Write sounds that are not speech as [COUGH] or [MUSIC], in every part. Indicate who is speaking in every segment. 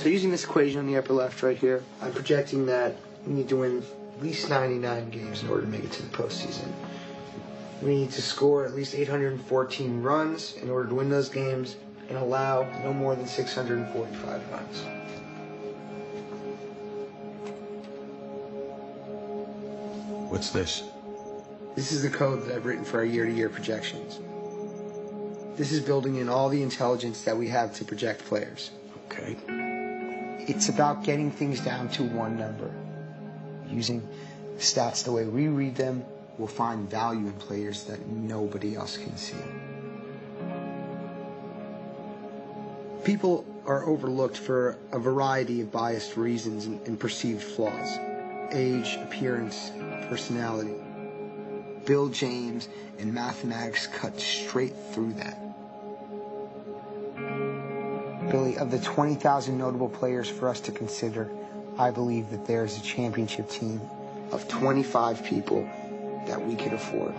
Speaker 1: So using this equation on the upper left right here, I'm projecting that we need to win at least 99 games in order to make it to the postseason. We need to score at least 814 runs in order to win those games and allow no more than 645 runs.
Speaker 2: What's this?
Speaker 1: This is the code that I've written for our year to year projections. This is building in all the intelligence that we have to project players.
Speaker 2: Okay.
Speaker 1: It's about getting things down to one number. Using stats the way we read them, we'll find value in players that nobody else can see. People are overlooked for a variety of biased reasons and, perceived flaws age, appearance, personality. Bill James and mathematics cut straight through that. Billy, of the 20,000 notable players for us to consider, I believe that there is a championship team of 25 people that we could afford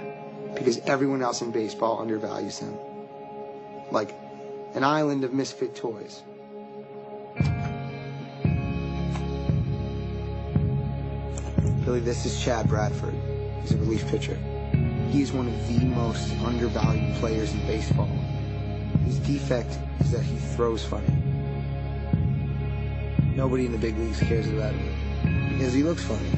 Speaker 1: because everyone else in baseball undervalues them. Like an island of misfit toys. Billy, this is Chad Bradford. He's a relief pitcher. He's one of the most undervalued players in baseball. His defect is that he throws funny. Nobody in the big leagues cares about him because he looks funny.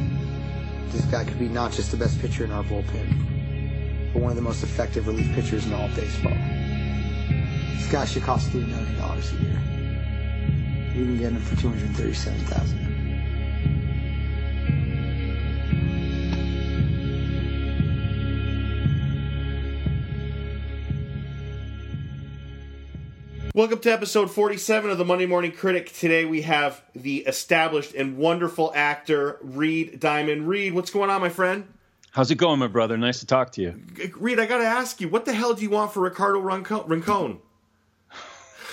Speaker 1: This guy could be not just the best pitcher in our bullpen, but one of the most effective relief pitchers in all of baseball. This guy should cost $3 million a year. We can get him for 237000
Speaker 3: Welcome to episode 47 of the Monday Morning Critic. Today we have the established and wonderful actor Reed Diamond. Reed, what's going on, my friend?
Speaker 4: How's it going, my brother? Nice to talk to you.
Speaker 3: Reed, I got to ask you, what the hell do you want for Ricardo Rincon?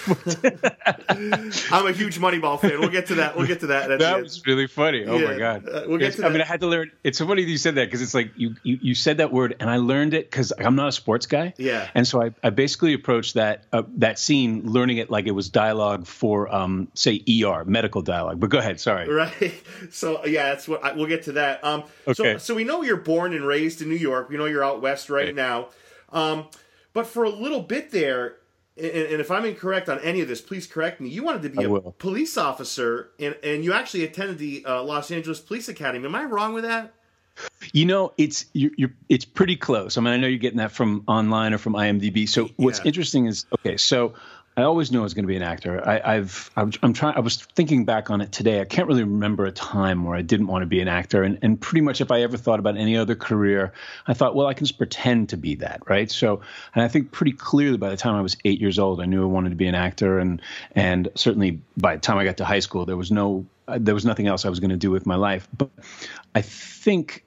Speaker 3: [LAUGHS] I'm a huge Moneyball fan. We'll get to that. We'll get to that.
Speaker 4: that was really funny. Oh
Speaker 3: Yeah,
Speaker 4: my god!
Speaker 3: uh, we'll get to
Speaker 4: I
Speaker 3: that.
Speaker 4: mean, I had to learn. It's so funny that you said that because it's like you, you you said that word, and I learned it because I'm not a sports guy.
Speaker 3: Yeah.
Speaker 4: And so I, I basically approached that uh, that scene, learning it like it was dialogue for, um, say, ER medical dialogue. But go ahead. Sorry.
Speaker 3: Right. [LAUGHS] So yeah, that's what I, we'll get to that. Um, So
Speaker 4: Okay.
Speaker 3: so we know you're born and raised in New York. We know you're out west right
Speaker 4: Right.
Speaker 3: now. Um, but for a little bit there, and, and if I'm incorrect on any of this, please correct me. You wanted to be
Speaker 4: I
Speaker 3: a
Speaker 4: will.
Speaker 3: police officer, and and you actually attended the uh, Los Angeles Police Academy. Am I wrong with that?
Speaker 4: You know, it's you're, you're it's pretty close. I mean, I know you're getting that from online or from IMDb. So what's
Speaker 3: Yeah.
Speaker 4: interesting is okay. So I always knew I was going to be an actor. I, I've I'm, I'm trying. I was thinking back on it today. I can't really remember a time where I didn't want to be an actor. And and pretty much if I ever thought about any other career, I thought, well, I can just pretend to be that, right? So and I think pretty clearly by the time I was eight years old, I knew I wanted to be an actor. And and certainly by the time I got to high school, there was no uh, there was nothing else I was going to do with my life. But I think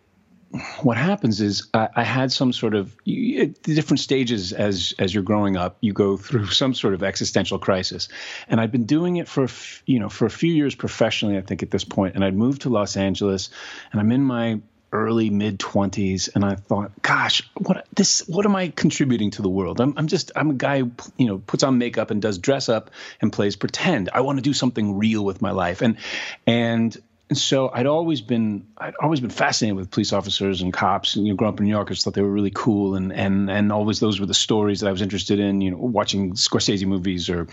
Speaker 4: what happens is I, I had some sort of the different stages as as you're growing up. You go through [LAUGHS] some sort of existential crisis, and I'd been doing it for you know for a few years professionally. I think at this point, and I'd moved to Los Angeles, and I'm in my early mid 20s and i thought gosh what this what am i contributing to the world i'm, I'm just i'm a guy who you know puts on makeup and does dress up and plays pretend i want to do something real with my life and and and so I'd always been I'd always been fascinated with police officers and cops. And you know, growing up in New York, I just thought they were really cool, and and and always those were the stories that I was interested in. You know, watching Scorsese movies or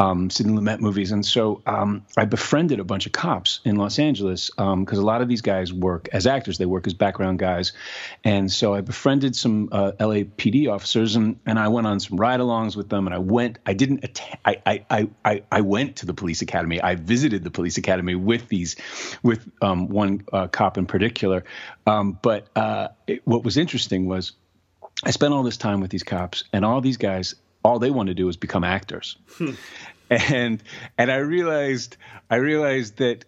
Speaker 4: um, Sidney Lumet movies, and so um, I befriended a bunch of cops in Los Angeles because a lot of these guys work as actors; they work as background guys, and so I befriended some uh, LAPD officers, and, and I went on some ride-alongs with them, and I went. I didn't. Att- I, I I I I went to the police academy. I visited the police academy with these, with um, one uh, cop in particular, um, but uh, it, what was interesting was. I spent all this time with these cops, and all these guys, all they want to do is become actors. and and I realized, I realized that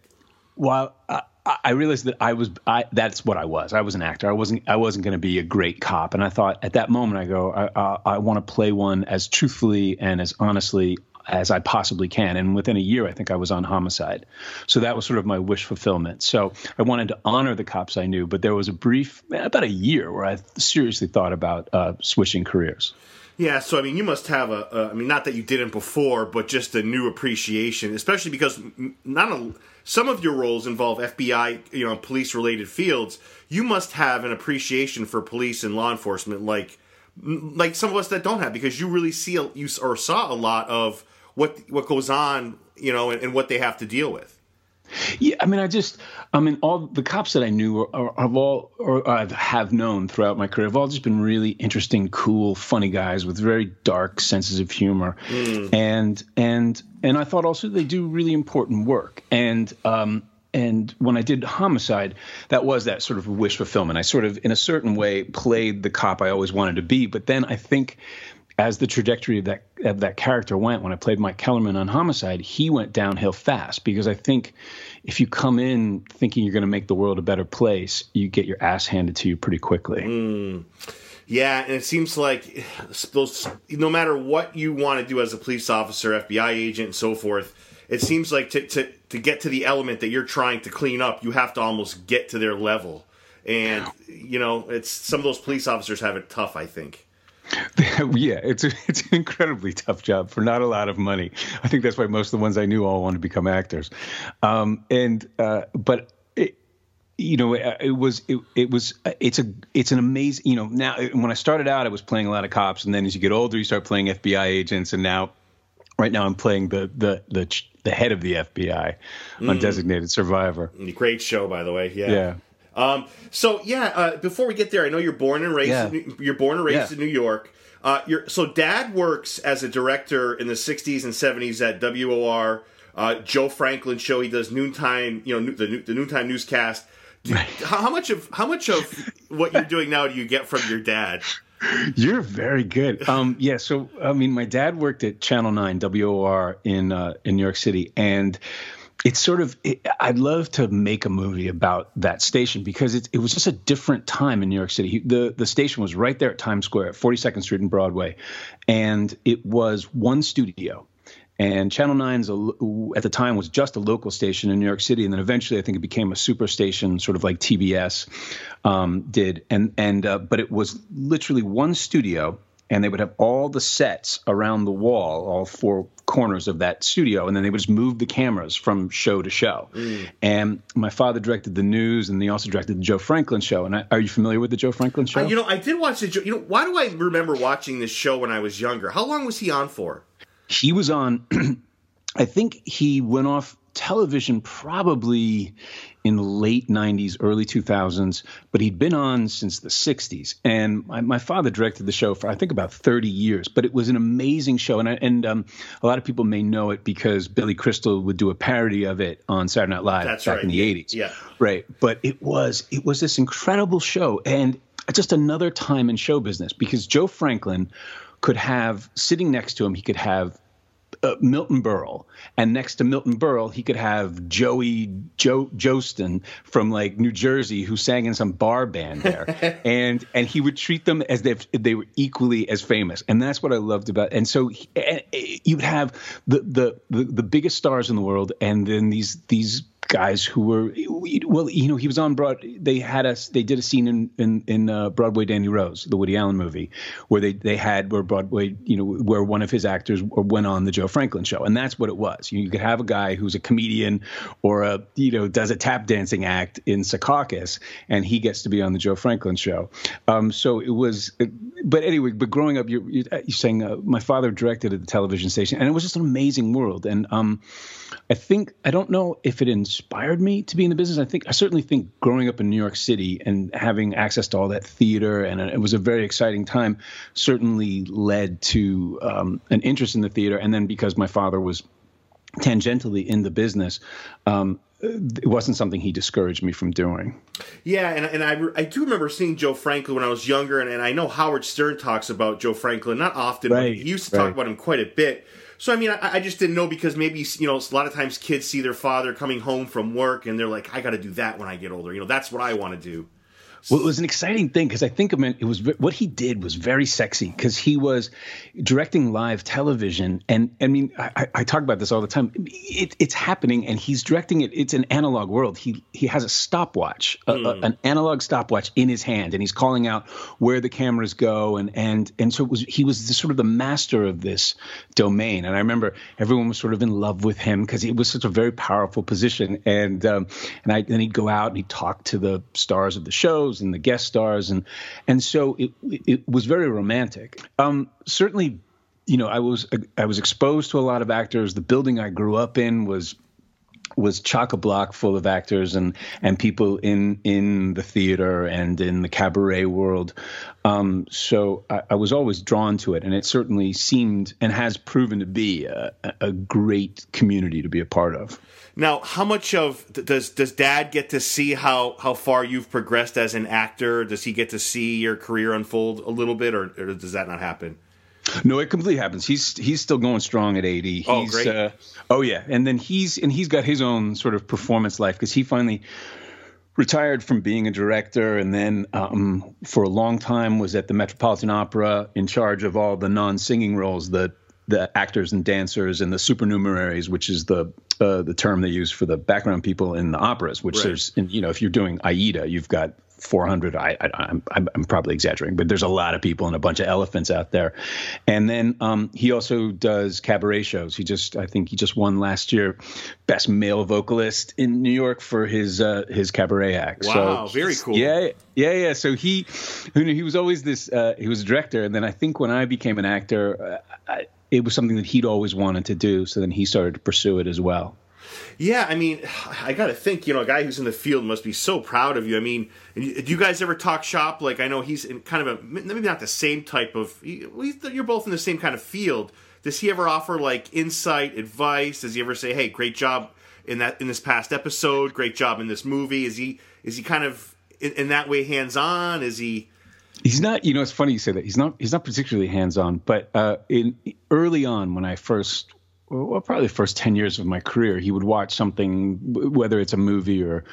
Speaker 4: while I, I realized that I was, I, that's what I was. I was an actor. I wasn't, I wasn't going to be a great cop. And I thought at that moment, I go, I, I, I want to play one as truthfully and as honestly as I possibly can. And within a year, I think I was on homicide. So that was sort of my wish fulfillment. So I wanted to honor the cops I knew, but there was a brief, about a year, where I seriously thought about uh, switching careers.
Speaker 3: Yeah, so I mean, you must have a, a. I mean, not that you didn't before, but just a new appreciation, especially because not a, some of your roles involve FBI, you know, police-related fields. You must have an appreciation for police and law enforcement, like like some of us that don't have, because you really see you or saw a lot of what what goes on, you know, and, and what they have to deal with.
Speaker 4: Yeah, I mean, I just, I mean, all the cops that I knew are, are, have all, or I have known throughout my career, have all just been really interesting, cool, funny guys with very dark senses of humor, mm. and and and I thought also they do really important work, and um, and when I did Homicide, that was that sort of wish fulfillment. I sort of, in a certain way, played the cop I always wanted to be, but then I think as the trajectory of that of that character went when I played Mike Kellerman on Homicide, he went downhill fast because I think if you come in thinking you're going to make the world a better place, you get your ass handed to you pretty quickly.
Speaker 3: Mm. Yeah, and it seems like those no matter what you want to do as a police officer, FBI agent, and so forth, it seems like to, to, to get to the element that you're trying to clean up, you have to almost get to their level. And you know, it's some of those police officers have it tough. I think. [LAUGHS]
Speaker 4: yeah, it's a, it's an incredibly tough job for not a lot of money. I think that's why most of the ones I knew all wanted to become actors. Um, and uh, but it, you know, it, it, was it, it was it's a it's an amazing you know now when I started out I was playing a lot of cops and then as you get older you start playing FBI agents and now right now I'm playing the the the the head of the FBI mm. on Designated Survivor.
Speaker 3: Great show, by the way. Yeah.
Speaker 4: Yeah.
Speaker 3: Um, so yeah, uh, before we get there, I know you're born and raised. Yeah. In, you're born and raised yeah. in New York. Uh, so dad works as a director in the '60s and '70s at WOR. Uh, Joe Franklin show. He does noontime. You know the, the noontime newscast. Do, how, how much of how much of what you're doing now do you get from your dad?
Speaker 4: You're very good. Um, yeah. So I mean, my dad worked at Channel Nine WOR in uh, in New York City, and it's sort of it, I'd love to make a movie about that station because it, it was just a different time in New York City. the The station was right there at Times Square, at 42nd Street and Broadway, and it was one studio. And Channel 9's a, at the time was just a local station in New York City, and then eventually I think it became a super station, sort of like TBS um, did. And and uh, but it was literally one studio and they would have all the sets around the wall, all four corners of that studio, and then they would just move the cameras from show to show. Mm. And my father directed the news, and he also directed the Joe Franklin show. And I, are you familiar with the Joe Franklin show? Uh,
Speaker 3: you know, I did watch the. You know, why do I remember watching this show when I was younger? How long was he on for?
Speaker 4: He was on. [CLEARS THROAT] I think he went off television probably in the late 90s, early 2000s, but he'd been on since the 60s. And my, my, father directed the show for, I think, about 30 years, but it was an amazing show. And, I, and um, a lot of people may know it because Billy Crystal would do a parody of it on Saturday Night Live
Speaker 3: That's
Speaker 4: back
Speaker 3: right.
Speaker 4: in the 80s.
Speaker 3: Yeah.
Speaker 4: Right. But it was, it was this incredible show. And just another time in show business because Joe Franklin could have sitting next to him, he could have uh, Milton Berle, and next to Milton Berle, he could have Joey Joe Jostin from like New Jersey, who sang in some bar band there, [LAUGHS] and and he would treat them as if they were equally as famous, and that's what I loved about. And so and you would have the, the the the biggest stars in the world, and then these these guys who were well, you know, he was on Broad. They had us. They did a scene in in, in uh, Broadway Danny Rose, the Woody Allen movie, where they they had where Broadway, you know, where one of his actors went on the Joe Franklin show, and that's what it was. You, you could have a guy who's a comedian or a you know does a tap dancing act in Secaucus, and he gets to be on the Joe Franklin show. Um, so it was, but anyway, but growing up, you're, you're saying uh, my father directed at the television station, and it was just an amazing world, and um, I think I don't know if it inspired me to be in the business. I think I certainly think growing up in New York City and having access to all that theater and it was a very exciting time certainly led to um, an interest in the theater. And then because my father was tangentially in the business, um, it wasn't something he discouraged me from doing.
Speaker 3: Yeah, and, and I, I do remember seeing Joe Franklin when I was younger, and, and I know Howard Stern talks about Joe Franklin, not often, right, but he used to right. talk about him quite a bit. So I mean, I, I, just didn't know because maybe you know a lot of times kids see their father coming home from work and they're like, I got to do that when I get older. You know, that's what I want to do.
Speaker 4: Well, it was an exciting thing because I think I mean, it was what he did was very sexy because he was directing live television, and I mean, I, I talk about this all the time. It, it's happening, and he's directing it. It's an analog world. He he has a stopwatch, mm. a, a, hmm. an analog stopwatch in his hand, and he's calling out where the cameras go, and and and so it was. He was the, sort of the master of this domain, and I remember everyone was sort of in love with him because it was such a very powerful position, and um, and I then he'd go out and he'd talk to the stars of the shows shows and the guest stars, and and so it it was very romantic. Um, certainly, you know, I was I was exposed to a lot of actors. The building I grew up in was was chock a block full of actors and and people in in the theater and in the cabaret world. Um, so I, I, was always drawn to it, and it certainly seemed and has proven to be a, a great community to be a part of.
Speaker 3: Now, how much of does does Dad get to see how how far you've progressed as an actor? Does he get to see your career unfold a little bit, or, or does that not happen?
Speaker 4: No, it completely happens. He's he's still going strong at 80.
Speaker 3: Oh, great. Uh,
Speaker 4: oh yeah, and then he's and he's got his own sort of performance life because he finally retired from being a director and then um, for a long time was at the Metropolitan Opera in charge of all the non-singing roles, the the actors and dancers and the supernumeraries, which is the uh, the term they use for the background people in the operas. Which right. there's, you know, if you're doing Aida, you've got 400 I, am I'm, I'm probably exaggerating but there's a lot of people and a bunch of elephants out there. And then um, he also does cabaret shows. He just i think he just won last year best male vocalist in new york for his uh, his cabaret act.
Speaker 3: Wow so, very cool.
Speaker 4: Yeah yeah yeah. So he he was always this uh, he was a director. And then i think when i became an actor uh, I, it was something that he'd always wanted to do so then he started to pursue it as well
Speaker 3: yeah, I mean, [SIGHS] I got to think, you know, a guy who's in the field must be so proud of you. I mean, do you guys ever talk shop? Like, I know he's in kind of a maybe not the same type of. You're both in the same kind of field. Does he ever offer like insight, advice? Does he ever say, "Hey, great job in that in this past episode. Great job in this movie"? Is he is he kind of in, in that way hands on? Is he?
Speaker 4: He's not. You know, it's funny you say that. He's not. He's not particularly hands on. But uh, in early on, when I first well, probably the first 10 years of my career, he would watch something, whether it's a movie or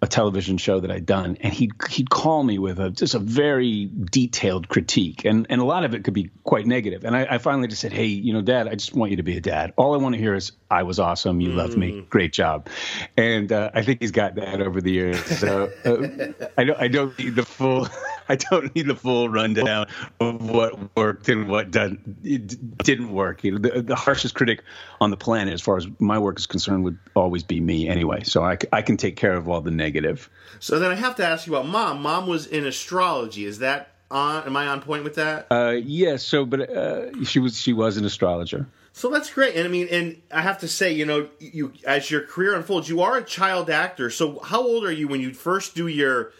Speaker 4: a television show that I'd done, and he'd, he'd call me with a, just a very detailed critique. And, and a lot of it could be quite negative. And I, I finally just said, Hey, you know, dad, I just want you to be a dad. All I want to hear is, I was awesome. You mm. love me. Great job. And uh, I think he's got that over the years. So uh, I don't, I don't need the full, [LAUGHS] I don't need the full rundown of what worked and what done, didn't work. You know, the, the harshest critic on the planet, as far as my work is concerned, would always be me anyway. So I, I can take care of all the negative.
Speaker 3: So then I have to ask you about mom. Mom was in astrology. Is that on? Am I on point with that?
Speaker 4: Uh, yes. Yeah, so, but uh, she was she was an astrologer.
Speaker 3: So that's great, and I mean, and I have to say, you know, you as your career unfolds, you are a child actor. So how old are you when you first do your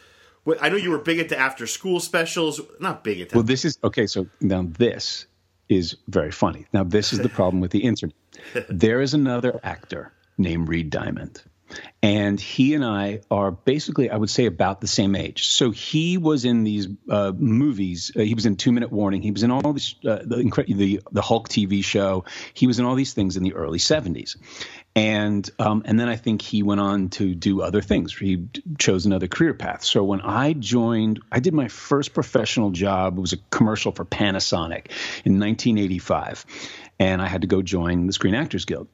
Speaker 3: I know you were big into after school specials. Not big into.
Speaker 4: Well, this is okay. So now this is very funny. Now this is the problem with the internet. [LAUGHS] there is another actor named Reed Diamond. And he and I are basically, I would say, about the same age. So he was in these uh, movies. Uh, he was in Two Minute Warning. He was in all this, uh, the, the the Hulk TV show. He was in all these things in the early '70s, and um, and then I think he went on to do other things. He chose another career path. So when I joined, I did my first professional job. It was a commercial for Panasonic in 1985, and I had to go join the Screen Actors Guild.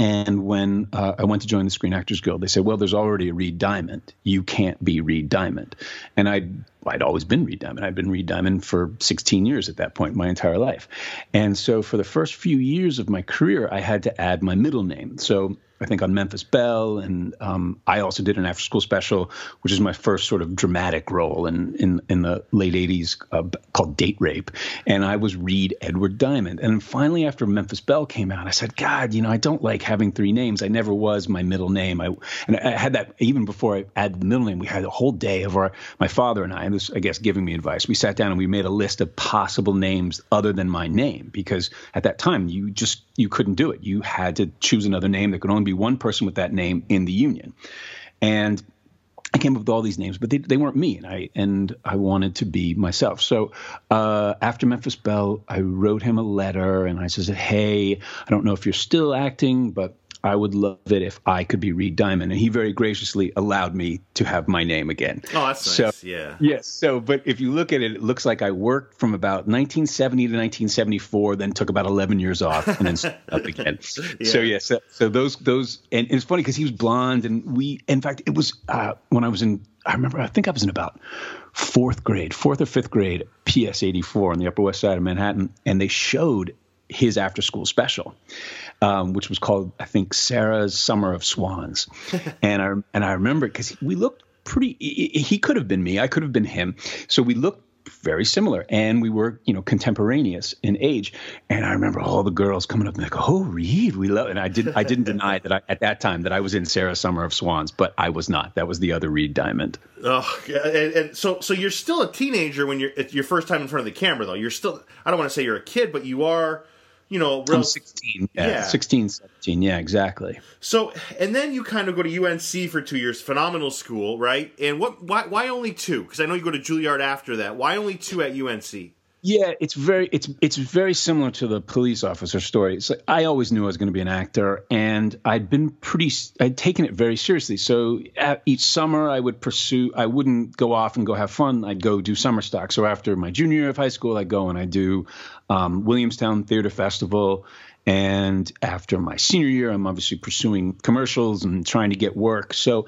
Speaker 4: And when uh, I went to join the Screen Actors Guild, they said, "Well, there's already a Reed Diamond. You can't be Reed Diamond." And I'd I'd always been Reed Diamond. I'd been Reed Diamond for 16 years at that point, my entire life. And so for the first few years of my career, I had to add my middle name. So I think on Memphis Belle, and um, I also did an after school special, which is my first sort of dramatic role in in, in the late '80s uh, called Date Rape, and I was Reed Edward Diamond. And finally, after Memphis Belle came out, I said, God, you know, I don't like having three names. I never was my middle name. I and I had that even before I added the middle name. We had a whole day of our my father and I, this I guess giving me advice. We sat down and we made a list of possible names other than my name because at that time you just you couldn't do it. You had to choose another name There could only be one person with that name in the union. And I came up with all these names, but they, they weren't me, and I and I wanted to be myself. So uh, after Memphis Belle, I wrote him a letter, and I said, "Hey, I don't know if you're still acting, but I would love it if I could be Reed Diamond. And he very graciously allowed me to have my name again.
Speaker 3: Oh, that's
Speaker 4: so,
Speaker 3: nice. Yeah.
Speaker 4: Yes. So, but if you look at it, it looks like I worked from about 1970 to 1974, then took about 11 years off and then up [LAUGHS] again.
Speaker 3: Yeah.
Speaker 4: So, yes. so, so those, those, and it's funny because he was blonde and we, in fact, it was uh, when I was in, I remember, I think I was in about fourth grade, fourth or fifth grade, PS 84 on the Upper West Side of Manhattan, and they showed his after school special, um, which was called, I think, Sarah's Summer of Swans. [LAUGHS] and I and I remember because we looked pretty. He could have been me. I could have been him. So we looked very similar, and we were you know contemporaneous in age. And I remember all the girls coming up and like, "Oh, Reed, we love." And I didn't I didn't deny that I, at that time that I was in Sarah Summer of Swans, but I was not. That was the other Reed Diamond.
Speaker 3: Oh, and, and so so you're still a teenager when you're it's your first time in front of the camera, though. You're still I don't want to say you're a kid, but you are. You know,
Speaker 4: I'm 16. Yeah,
Speaker 3: Yeah.
Speaker 4: 16, 17. Yeah, exactly.
Speaker 3: So, and then you kind of go to UNC for two years, phenomenal school, right? And what? Why? Why only two? Because I know you go to Juilliard after that. Why only two at UNC?
Speaker 4: Yeah, it's very it's it's very similar to the police officer story. It's like I always knew I was going to be an actor, and I'd been pretty I'd taken it very seriously. So each summer, I would pursue. I wouldn't go off and go have fun. I'd go do summer stock. So after my junior year of high school, I'd go and I do um, Williamstown Theater Festival. And after my senior year, I'm obviously pursuing commercials and trying to get work. So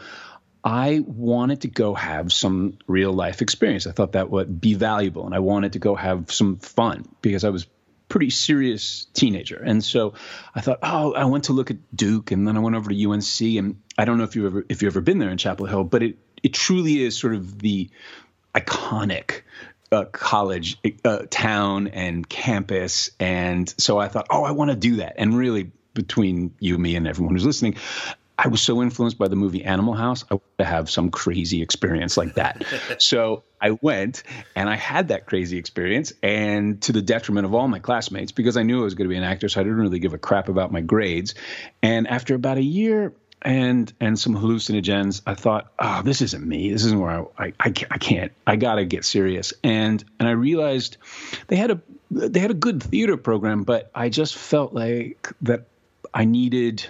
Speaker 4: I wanted to go have some real life experience. I thought that would be valuable, and I wanted to go have some fun because I was pretty serious teenager. And so I thought, oh, I went to look at Duke, and then I went over to UNC, and I don't know if you ever if you've ever been there in Chapel Hill, but it it truly is sort of the iconic uh, college uh, town and campus. And so I thought, oh, I want to do that. And really, between you, me, and everyone who's listening, I was so influenced by the movie Animal House. I wanted to have some crazy experience like that. [LAUGHS] so I went and I had that crazy experience, and to the detriment of all my classmates, because I knew I was going to be an actor, so I didn't really give a crap about my grades. And after about a year, and and some hallucinogens, I thought, oh, this isn't me. This isn't where I I, I can't. I, gotta get serious. And and I realized they had a they had a good theater program, but I just felt like that I needed.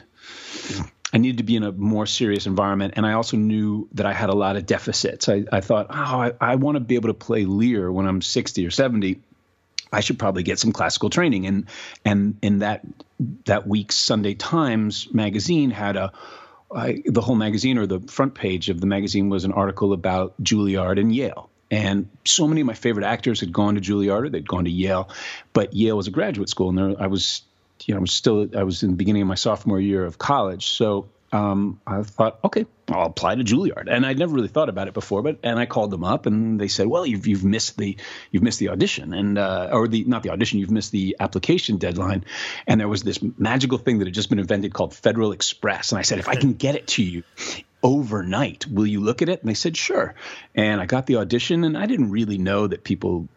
Speaker 4: I needed to be in a more serious environment. And I also knew that I had a lot of deficits. I, I thought, oh, I, I want to be able to play Lear when I'm 60 or 70. I should probably get some classical training. And and in that that week's Sunday Times magazine had a I, the whole magazine or the front page of the magazine was an article about Juilliard and Yale. And so many of my favorite actors had gone to Juilliard or they'd gone to Yale, but Yale was a graduate school, and there, I was, you know, I was still I was in the beginning of my sophomore year of college, so um, I thought, okay, I'll apply to Juilliard, and I'd never really thought about it before. But and I called them up, and they said, well, you've you've missed the you've missed the audition, and uh, or the not the audition, you've missed the application deadline. And there was this magical thing that had just been invented called Federal Express, and I said, if I can get it to you overnight, will you look at it? And they said, sure. And I got the audition, and I didn't really know that people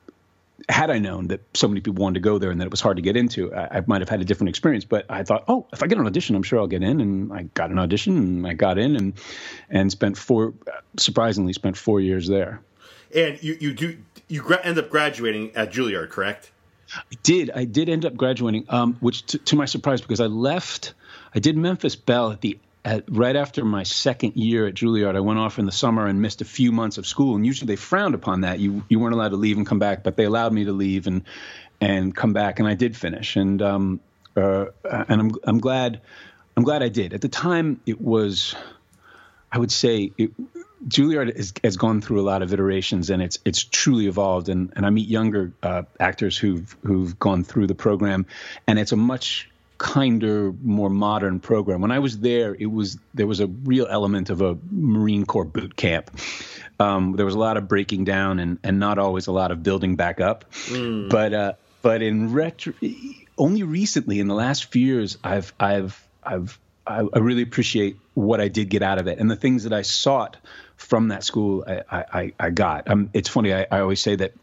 Speaker 4: had I known that so many people wanted to go there and that it was hard to get into, I, I, might have had a different experience. But I thought, oh, if I get an audition, I'm sure I'll get in. And I got an audition, and I got in, and and spent four, surprisingly, spent four years there.
Speaker 3: And you you do you gra- end up graduating at Juilliard, correct?
Speaker 4: I did. I did end up graduating, um, which t- to my surprise, because I left. I did Memphis Belle at the at, right after my second year at Juilliard, I went off in the summer and missed a few months of school. And usually they frowned upon that. You you weren't allowed to leave and come back, but they allowed me to leave and and come back, and I did finish. And um, uh, and I'm I'm glad I'm glad I did. At the time, it was I would say it, Juilliard has, has, gone through a lot of iterations, and it's it's truly evolved. And and I meet younger uh, actors who've who've gone through the program, and it's a much kinder, more modern program. When I was there, it was there was a real element of a Marine Corps boot camp. Um, there was a lot of breaking down and and not always a lot of building back up. Mm. But uh, but in retro, only recently in the last few years, I've I've I've I, I really appreciate what I did get out of it and the things that I sought from that school. I I, I got. Um, it's funny. I, I always say that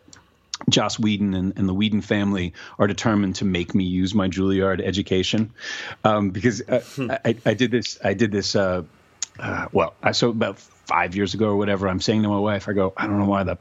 Speaker 4: Joss Whedon and, and, the Whedon family are determined to make me use my Juilliard education um, because uh, hmm. I, I, did this. I did this. Uh, uh, well, I, so about five years ago or whatever, I'm saying to my wife, I go, I don't know why the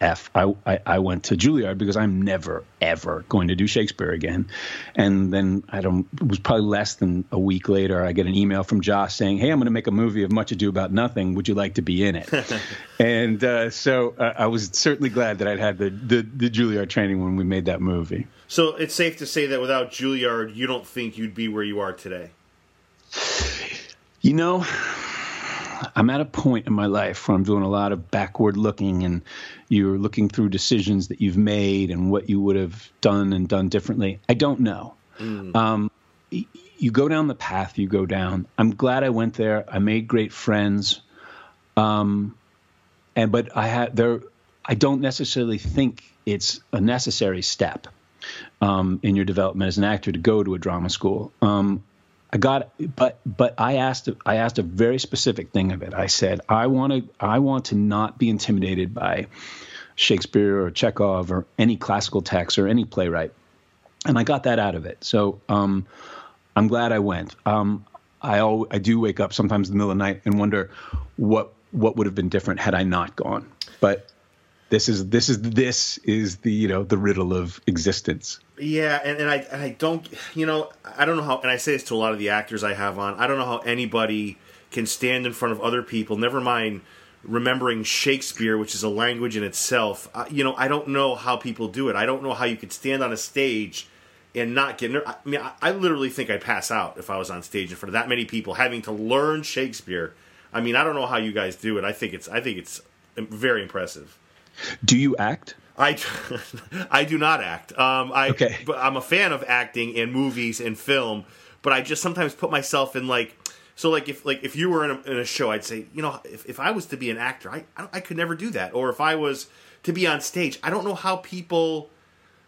Speaker 4: F. I, I, I went to Juilliard because I'm never, ever going to do Shakespeare again. And then I don't, it was probably less than a week later, I get an email from Joss saying, Hey, I'm going to make a movie of Much Ado About Nothing. Would you like to be in it? [LAUGHS] and uh, so uh, I was certainly glad that I'd had the, the, the Juilliard training when we made that movie.
Speaker 3: So it's safe to say that without Juilliard, you don't think you'd be where you are today.
Speaker 4: You know, I'm at a point in my life where I'm doing a lot of backward looking and you're looking through decisions that you've made and what you would have done and done differently. I don't know. Mm. Um, you go down the path you go down. I'm glad I went there. I made great friends. Um, and but I had there. I don't necessarily think it's a necessary step um, in your development as an actor to go to a drama school. Um, I got, but but I asked I asked a very specific thing of it. I said I want to I want to not be intimidated by Shakespeare or Chekhov or any classical text or any playwright, and I got that out of it. So um, I'm glad I went. Um, I al- I do wake up sometimes in the middle of the night and wonder what what would have been different had I not gone. But this is this is this is the you know the riddle of existence.
Speaker 3: Yeah, and, and I and I don't you know I don't know how and I say this to a lot of the actors I have on. I don't know how anybody can stand in front of other people. Never mind remembering Shakespeare, which is a language in itself. Uh, you know, I don't know how people do it. I don't know how you could stand on a stage and not get. Ner- I mean, I, I literally think I'd pass out if I was on stage in front of that many people having to learn Shakespeare. I mean, I don't know how you guys do it. I think it's I think it's very impressive.
Speaker 4: Do you act?
Speaker 3: I, [LAUGHS] I do not act. Um, I, okay. But I'm a fan of acting in movies and film. But I just sometimes put myself in like, so like if like if you were in a, in a show, I'd say, you know, if, if I was to be an actor, I, I I could never do that. Or if I was to be on stage, I don't know how people,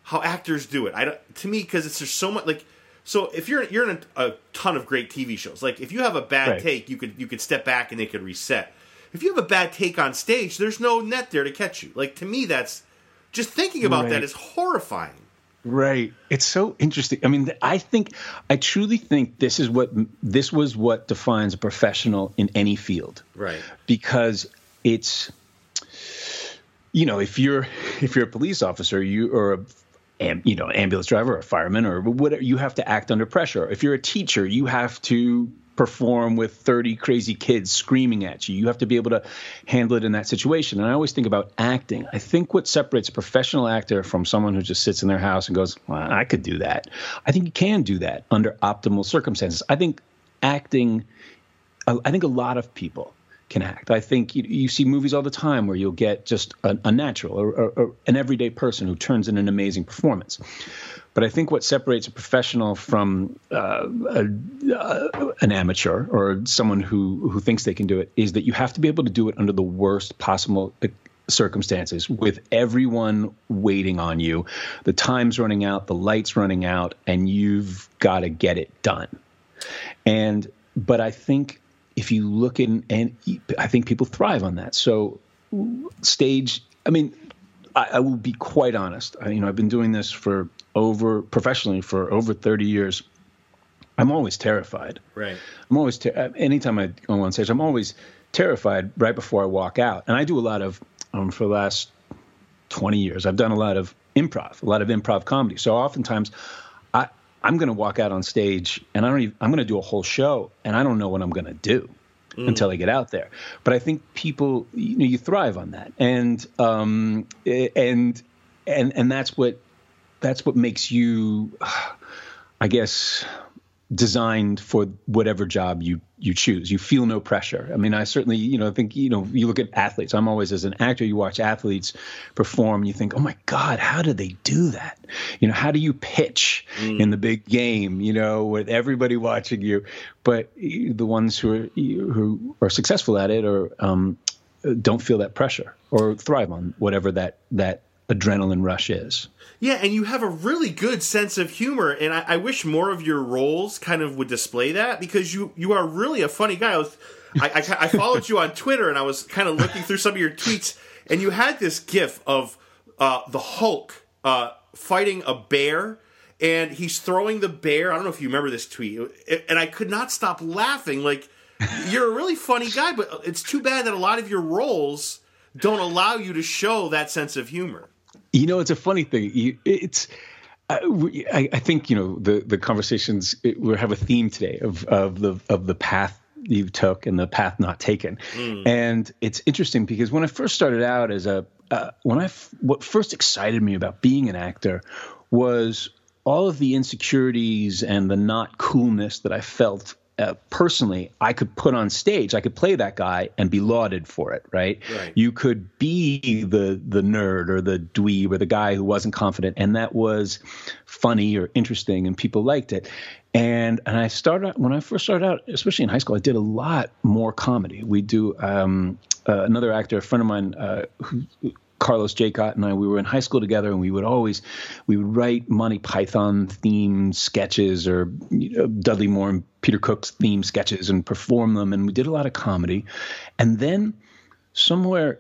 Speaker 3: how actors do it. I don't, to me because it's just so much like. So if you're you're in a, a, ton of great TV shows, like if you have a bad right. take, you could you could step back and they could reset if you have a bad take on stage, there's no net there to catch you. Like to me, that's just thinking about right. that is horrifying.
Speaker 4: Right. It's so interesting. I mean, I think I truly think this is what this was what defines a professional in any field.
Speaker 3: Right.
Speaker 4: Because it's you know, if you're if you're a police officer, you or a you know, ambulance driver or a fireman or whatever, you have to act under pressure. If you're a teacher, you have to perform with 30 crazy kids screaming at you. You have to be able to handle it in that situation. And I always think about acting. I think what separates a professional actor from someone who just sits in their house and goes, well, I could do that. I think you can do that under optimal circumstances. I think acting, I think a lot of people can act. I think you, you see movies all the time where you'll get just a, a natural or, or, or an everyday person who turns in an amazing performance. But I think what separates a professional from uh, a, uh, an amateur or someone who who thinks they can do it is that you have to be able to do it under the worst possible uh, circumstances with everyone waiting on you, the time's running out, the lights running out, and you've got to get it done. And but I think if you look in and I think people thrive on that. So stage, I mean, I, I will be quite honest. I, you know, I've been doing this for over professionally for over 30 years. I'm always terrified.
Speaker 3: Right.
Speaker 4: I'm always ter- uh, anytime I go on stage, I'm always terrified right before I walk out. And I do a lot of um, for the last 20 years. I've done a lot of improv, a lot of improv comedy. So oftentimes, I'm going to walk out on stage and I don't even, I'm going to do a whole show and I don't know what I'm going to do mm. until I get out there. But I think people, you know, you thrive on that, and um, and and and that's what that's what makes you, I guess, designed for whatever job you you choose. You feel no pressure. I mean, I certainly, you know, I think, you know, you look at athletes. I'm always as an actor, you watch athletes perform, and you think, oh my God, how do they do that? You know, how do you pitch mm. in the big game? You know, with everybody watching you, but the ones who are who are successful at it or um, don't feel that pressure or thrive on whatever that that adrenaline rush is.
Speaker 3: Yeah, and you have a really good sense of humor, and I, I, wish more of your roles kind of would display that because you you are really a funny guy. I, was, I, I, I followed you on Twitter, and I was kind of looking through some of your tweets, and you had this GIF of uh, the Hulk uh, fighting a bear. And he's throwing the bear. I don't know if you remember this tweet, and I could not stop laughing. Like, you're a really funny guy, but it's too bad that a lot of your roles don't allow you to show that sense of humor.
Speaker 4: You know, it's a funny thing. You, it's. Uh, I, I, think you know the the conversations. We have a theme today of of the of the path you took and the path not taken, mm. and it's interesting because when I first started out as a uh, when I f- what first excited me about being an actor was all of the insecurities and the not coolness that I felt uh, personally, I could put on stage, I could play that guy and be lauded for it, right? right? You could be the the nerd or the dweeb or the guy who wasn't confident, and that was funny or interesting, and people liked it. And and I started when I first started out, especially in high school, I did a lot more comedy. We do um, uh, another actor, a friend of mine, uh, who Carlos Jacott and I, we were in high school together, and we would always we would write Monty Python themed sketches or you know, Dudley Moore and Peter Cook's theme sketches and perform them. And we did a lot of comedy, and then somewhere.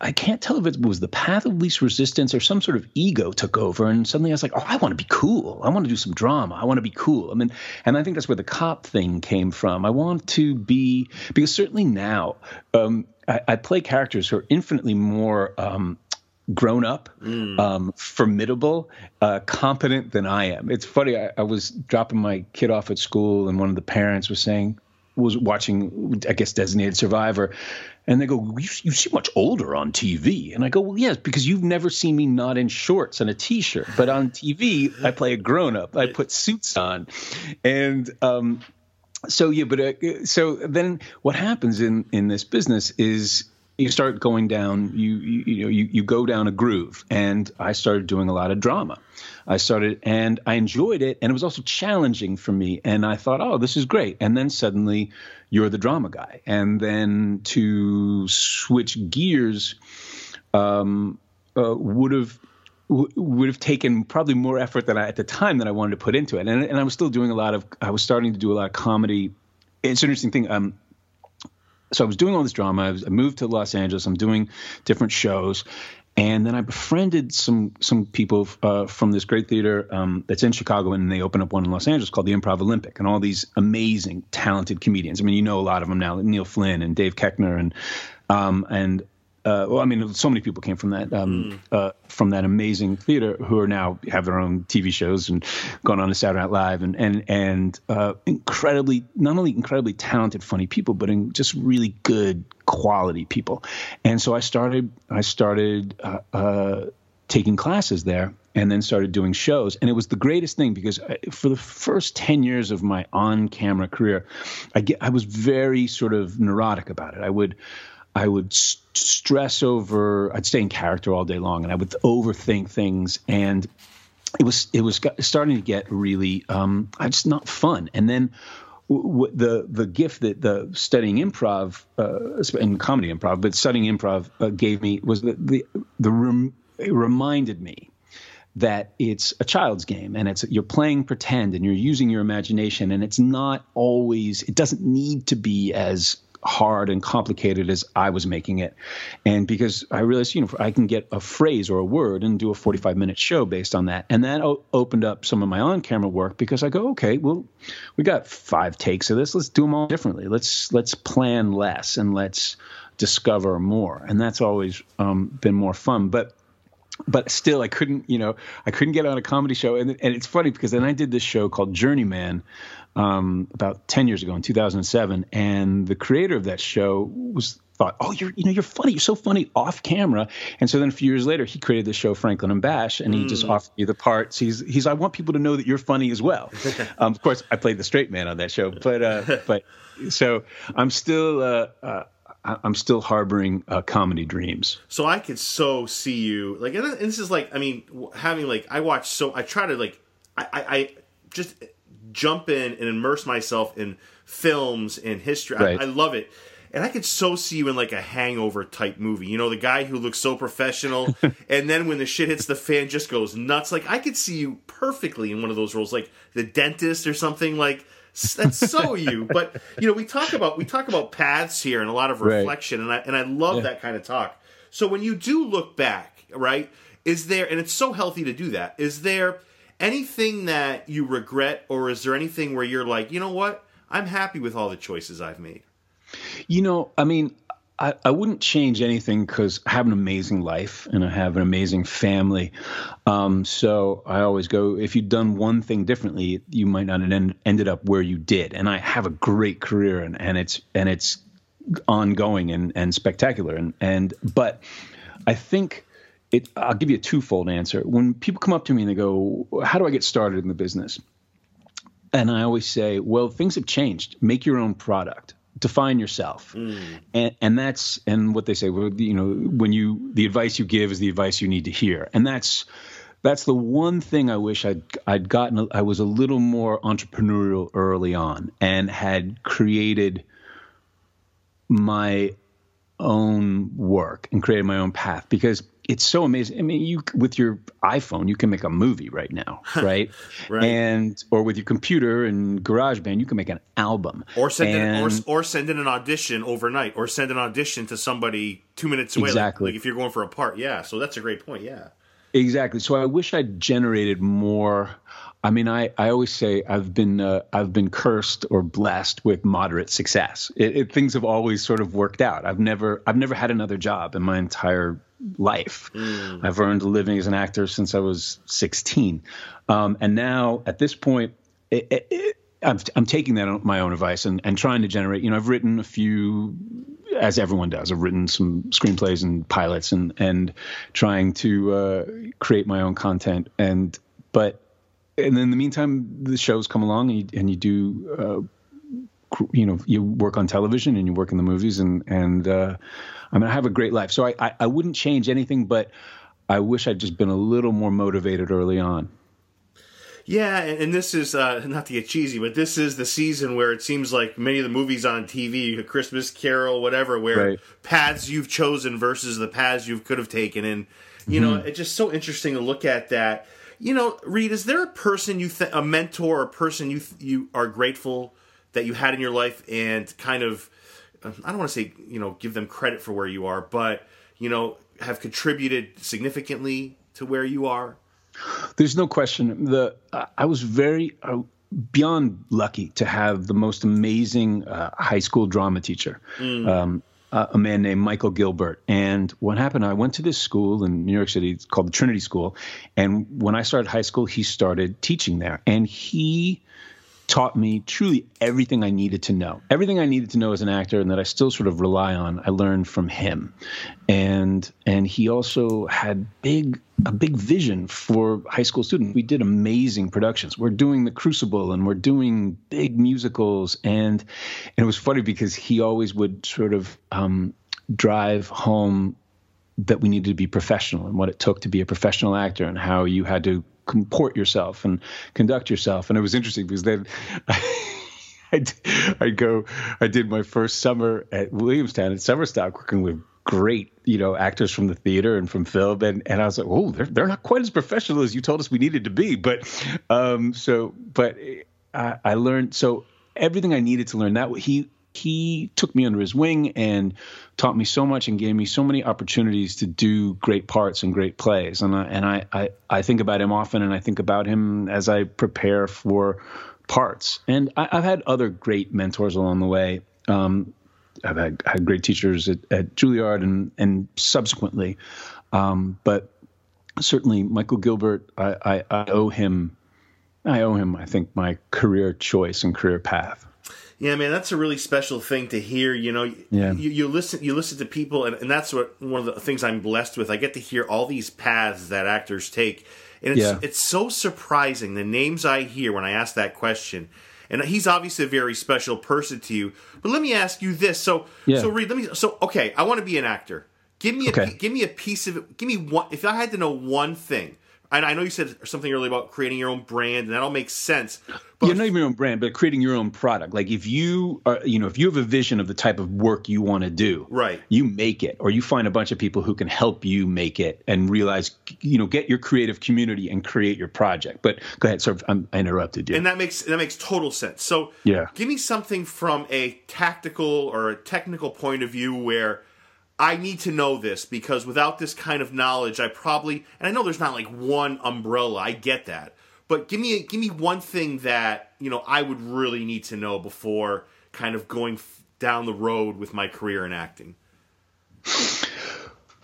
Speaker 4: I can't tell if it was the path of least resistance or some sort of ego took over, and suddenly I was like, "Oh, I want to be cool. I want to do some drama. I want to be cool." I mean, and I think that's where the cop thing came from. I want to be because certainly now, um, I, I play characters who are infinitely more um, grown up, mm. um, formidable, uh, competent than I am. It's funny. I, I, was dropping my kid off at school, and one of the parents was saying, was watching, I guess, Designated Survivor, and they go, you, you seem much older on TV. And I go, well, yes, because you've never seen me not in shorts and a t-shirt, but on TV, I play a grown up. I put suits on, and um, so yeah, but uh, so then what happens in in this business is you start going down you, you you know you, you go down a groove. And i started doing a lot of drama. I started and i enjoyed it and it was also challenging for me. And i thought oh this is great. And then suddenly you're the drama guy. And then to switch gears um, uh, would have would have taken probably more effort than I at the time that I wanted to put into it. And, and I was still doing a lot of, I was starting to do a lot of comedy. It's an interesting thing. Um, so I was doing all this drama. I, was, I moved to Los Angeles. I'm doing different shows. And then I befriended some some people uh, from this great theater um, that's in Chicago, and they opened up one in Los Angeles called the Improv Olympic, and all these amazing, talented comedians. I mean, you know a lot of them now, Neil Flynn and Dave Koechner, and um, and uh, well, I mean, so many people came from that um, mm. uh, from that amazing theater who are now have their own TV shows and gone on to Saturday Night Live and and and uh, incredibly not only incredibly talented, funny people, but in just really good quality people. And so I started I started uh, uh, taking classes there and then started doing shows and it was the greatest thing because I, for the first 10 years of my on-camera career I get I was very sort of neurotic about it I would I would st- stress over. I'd stay in character all day long, and I would overthink things, and it was it was starting to get really um, just not fun. And then w- the the gift that the studying improv uh, and comedy improv, but studying improv uh, gave me was the the, the rem- reminded me that it's a child's game and it's you're playing pretend and you're using your imagination and it's not always it doesn't need to be as hard and complicated as I was making it. And because I realized, you know, I can get a phrase or a word and do a 45 minute show based on that. And that o- opened up some of my on camera work because I go, okay, well, we got five takes of this. Let's do them all differently. Let's, let's plan less and let's discover more. And that's always um, been more fun. But but still I couldn't, you know, I couldn't get on a comedy show. And, and it's funny because then I did this show called Journeyman, um, about 10 years ago in 2007 and the creator of that show was thought oh you're you know you're funny you're so funny off camera and so then a few years later he created the show franklin and bash and he mm. just offered me the parts he's he's i want people to know that you're funny as well [LAUGHS] um, of course i played the straight man on that show but uh, [LAUGHS] but so i'm still uh, uh, I'm still harboring uh, comedy dreams.
Speaker 3: So I could so see you like, and this is like, I mean, having like, I watch so, I try to like, I, I, I just jump in and immerse myself in films and history. Right. I, I love it. And I could so see you in like a hangover type movie. You know, the guy who looks so professional, [LAUGHS] and then when the shit hits the fan, just goes nuts. Like I could see you perfectly in one of those roles, like the dentist or something. Like that's so you. [LAUGHS] But you know, we talk about we talk about paths here and a lot of reflection, right. and I and I love yeah. that kind of talk. So when you do look back, right, is there, and it's so healthy to do that. Is there anything that you regret, or is there anything where you're like, you know what, I'm happy with all the choices I've made?
Speaker 4: You know, I mean, I, I wouldn't change anything because I have an amazing life and I have an amazing family. Um, so I always go, if you'd done one thing differently, you might not have end, ended up where you did. And I have a great career and, and it's and it's ongoing and, and spectacular. And and but I think it I'll give you a twofold answer. When people come up to me and they go, How do I get started in the business? And I always say, Well, things have changed. Make your own product define yourself mm. and and that's and what they say Well, you know when you the advice you give is the advice you need to hear and that's that's the one thing I wish I'd I'd gotten I was a little more entrepreneurial early on and had created my own work and created my own path because it's so amazing. I mean, you with your iPhone, you can make a movie right now, [LAUGHS] right? right. And or with your computer and GarageBand, you can make an album,
Speaker 3: or send and, in, or, or send in an audition overnight, or send an audition to somebody two minutes away. Exactly. Like, like if you're going for a part, yeah. So that's a great point. Yeah.
Speaker 4: Exactly. So I wish I'd generated more I mean, I, I always say I've been uh, I've been cursed or blessed with moderate success. It, it, things have always sort of worked out. I've never I've never had another job in my entire life. Mm. I've earned a living as an actor since I was 16, um, and now at this point, it, it, I'm, I'm taking that on my own advice and, and trying to generate. You know, I've written a few, as everyone does. I've written some screenplays and pilots and and trying to uh, create my own content. And but and in the meantime, the shows come along and you, and you do, uh, you know, you work on television and you work in the movies and and uh, I mean, I have a great life. So I, I, I wouldn't change anything, but I wish I'd just been a little more motivated early on.
Speaker 3: Yeah, and this is uh, not to get cheesy, but this is the season where it seems like many of the movies on TV, Christmas Carol, whatever, where right. paths you've chosen versus the paths you could have taken, and you mm-hmm. know, it's just so interesting to look at that you know, Reed, is there a person you th- a mentor or a person you th- you are grateful that you had in your life and kind of uh, I don't want to say, you know, give them credit for where you are, but you know, have contributed significantly to where you are?
Speaker 4: There's no question. The I was very uh, beyond lucky to have the most amazing uh, high school drama teacher. Mm. Um, uh, a man named Michael Gilbert. And what happened, I went to this school in New York City it's called the Trinity School. And when I started high school, he started teaching there. And he taught me truly everything I needed to know. Everything I needed to know as an actor and that I still sort of rely on, I learned from him. And and he also had big a big vision for high school students. We did amazing productions. We're doing The Crucible and we're doing big musicals and and it was funny because he always would sort of um, drive home that we needed to be professional and what it took to be a professional actor and how you had to comport yourself and conduct yourself. And it was interesting because then [LAUGHS] I, I go, I did my first summer at Williamstown at Summerstock working with great, you know, actors from the theater and from film. And, and I was like, oh, they're, they're not quite as professional as you told us we needed to be. But um, so, but I, I learned, so everything I needed to learn that he, he took me under his wing and taught me so much and gave me so many opportunities to do great parts and great plays. And I, and I, I, I think about him often, and I think about him as I prepare for parts. And I, have had other great mentors along the way. Um, I've had, had, great teachers at, at Juilliard and and subsequently, um, but certainly Michael Gilbert, I, I, I owe him. I owe him, I think, my career choice and career path.
Speaker 3: Yeah, man, that's a really special thing to hear. You know, yeah. you, you listen, you listen to people, and, and that's what one of the things I'm blessed with. I get to hear all these paths that actors take, and it's yeah. it's so surprising the names I hear when I ask that question. And he's obviously a very special person to you. But let me ask you this: so, yeah. so Reed, let me. So, okay, I want to be an actor. Give me a okay. give me a piece of it. Give me one. If I had to know one thing, and I know you said something earlier about creating your own brand, and that all makes sense.
Speaker 4: But yeah, not even your own brand, but creating your own product. Like if you are, you know, if you have a vision of the type of work you want to do,
Speaker 3: right?
Speaker 4: You make it, or you find a bunch of people who can help you make it, and realize, you know, get your creative community and create your project. But go ahead, sir. I'm, I interrupted you.
Speaker 3: And that makes that makes total sense. So yeah, give me something from a tactical or a technical point of view where I need to know this because without this kind of knowledge, I probably and I know there's not like one umbrella. I get that, but give me a, give me one thing that you know I would really need to know before kind of going f- down the road with my career in acting.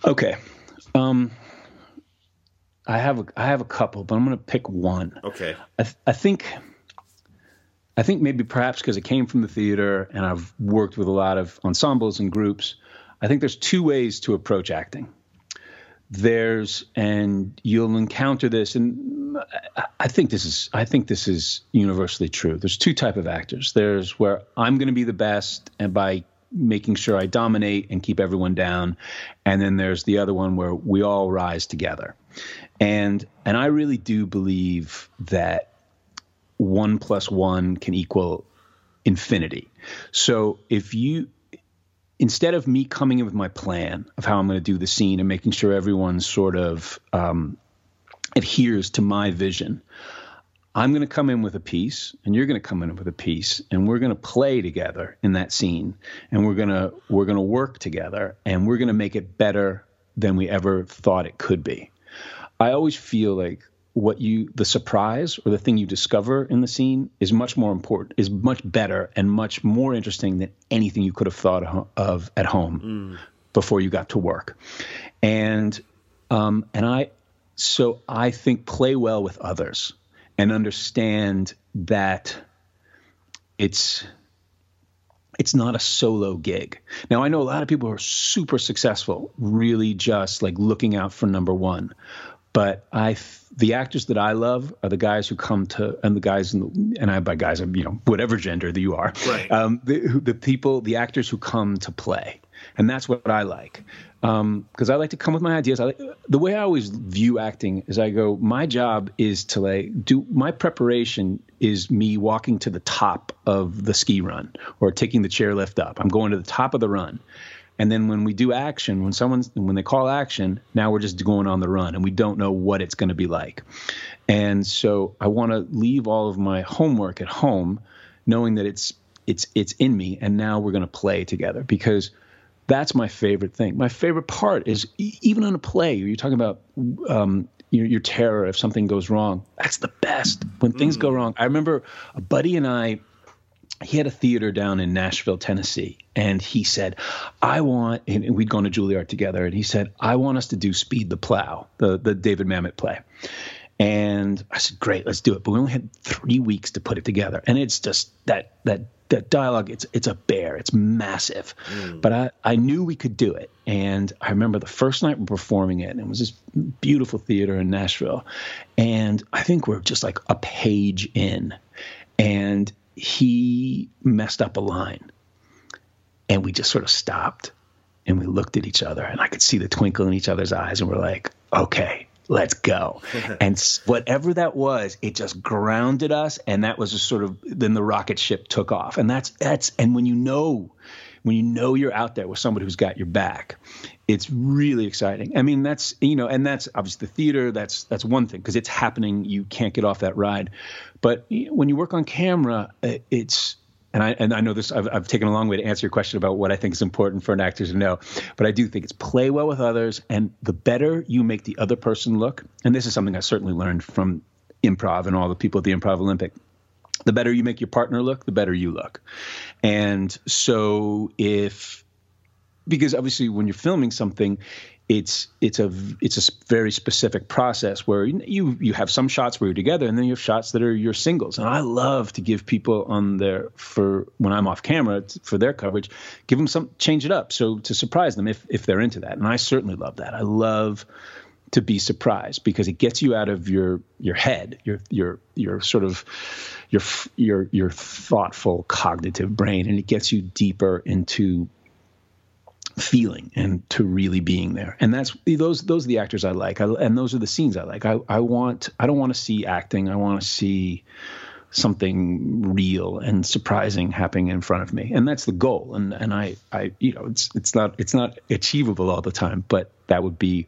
Speaker 4: Okay. Um, I have a, I have a couple, but I'm going to pick one.
Speaker 3: Okay.
Speaker 4: I, th- I think I think maybe perhaps because it came from the theater and I've worked with a lot of ensembles and groups. I think there's two ways to approach acting. There's and you'll encounter this, and I, think this is I think this is universally true. There's two type of actors. There's where I'm going to be the best, and by making sure I dominate and keep everyone down. And then there's the other one where we all rise together. And and I really do believe that one plus one can equal infinity. So if you instead of me coming in with my plan of how I'm going to do the scene and making sure everyone sort of um, adheres to my vision, I'm going to come in with a piece and you're going to come in with a piece and we're going to play together in that scene and we're going to we're going to work together and we're going to make it better than we ever thought it could be. I always feel like what you the surprise or the thing you discover in the scene is much more important is much better and much more interesting than anything you could have thought of at home mm. before you got to work. And um and I so I think play well with others and understand that it's it's not a solo gig. Now I know a lot of people who are super successful, really just like looking out for number one. But I, the actors that I love are the guys who come to, and the guys, the, and I by guys, I'm you know whatever gender that you are,
Speaker 3: right?
Speaker 4: Um, the, the people, the actors who come to play, and that's what I like because um, I like to come with my ideas. I, the way I always view acting is I go, my job is to like do my preparation is me walking to the top of the ski run or taking the chairlift up. I'm going to the top of the run. And then when we do action, when someone's when they call action, now we're just going on the run and we don't know what it's going to be like. And so I want to leave all of my homework at home knowing that it's it's it's in me and now we're going to play together because that's my favorite thing. My favorite part is even on a play, you're talking about um, your, your, terror if something goes wrong. That's the best when things mm. go wrong. I remember a buddy and I. He had a theater down in Nashville, Tennessee, and he said, "I want." And we'd gone to Juilliard together, and he said, "I want us to do Speed the Plow, the the David Mamet play." And I said, "Great, let's do it." But we only had three weeks to put it together, and it's just that that that dialogue it's it's a bear it's massive mm. but I, I knew we could do it and i remember the first night we're performing it and it was this beautiful theater in nashville and i think we're just like a page in and he messed up a line and we just sort of stopped and we looked at each other and i could see the twinkle in each other's eyes and we're like okay let's go. [LAUGHS] and whatever that was, it just grounded us, and that was just sort of then the rocket ship took off. And that's that's and when you know when you know you're out there with somebody who's got your back, it's really exciting. I mean, that's you know, and that's obviously the theater. That's that's one thing because it's happening. You can't get off that ride. But when you work on camera, uh, it's and I and I know this I've, I've taken a long way to answer your question about what I think is important for an actor to know, but I do think it's play well with others, and the better you make the other person look, and this is something I certainly learned from improv and all the people at the Improv Olympic. The better you make your partner look, the better you look, and so if because obviously when you're filming something it's it's a it's a very specific process where you you have some shots where you're together and then you have shots that are your singles. And I love to give people on their for when I'm off camera for their coverage give them some change it up. So to surprise them if if they're into that. And I certainly love that. I love to be surprised because it gets you out of your your head your your your sort of your your your thoughtful cognitive brain and it gets you deeper into feeling and to really being there. And that's those those are the actors I like, I, and those are the scenes I like. I I want I don't want to see acting. I want to see something real and surprising happening in front of me and that's the goal and and i i you know it's it's not it's not achievable all the time but that would be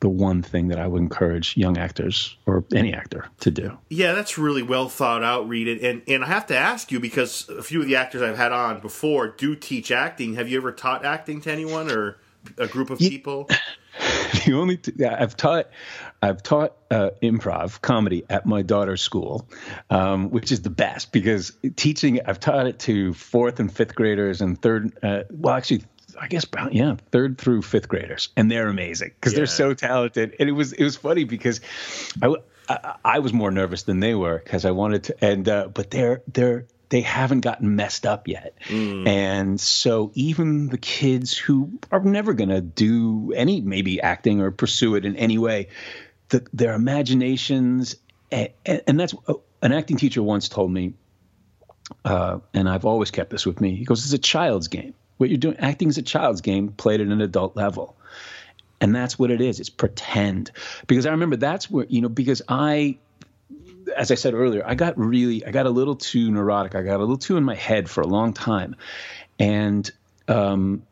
Speaker 4: the one thing that I would encourage young actors or any actor to do.
Speaker 3: Yeah, that's really well thought out, Reed. And and I have to ask you because a few of the actors I've had on before do teach acting. Have you ever taught acting to anyone or a group of people? [LAUGHS]
Speaker 4: the only t- yeah, I've taught I've taught uh, improv comedy at my daughter's school, um, which is the best because teaching I've taught it to fourth and fifth graders and third. Uh, well, actually, I guess about yeah third through fifth graders, and they're amazing because
Speaker 3: Yeah.
Speaker 4: they're so talented. And it was it was funny because I I, I was more nervous than they were because I wanted to, and uh, but they're they're they haven't gotten messed up yet, and so even the kids who are never going to do any maybe acting or pursue it in any way, the, their imaginations and, and that's an acting teacher once told me uh, and I've always kept this with me. He goes, "It's a child's game. What you're doing, acting is a child's game played at an adult level." And that's what it is. It's pretend. Because I remember that's where, you know, because I, as I said earlier, I got really, I got a little too neurotic. I got a little too in my head for a long time. And, um,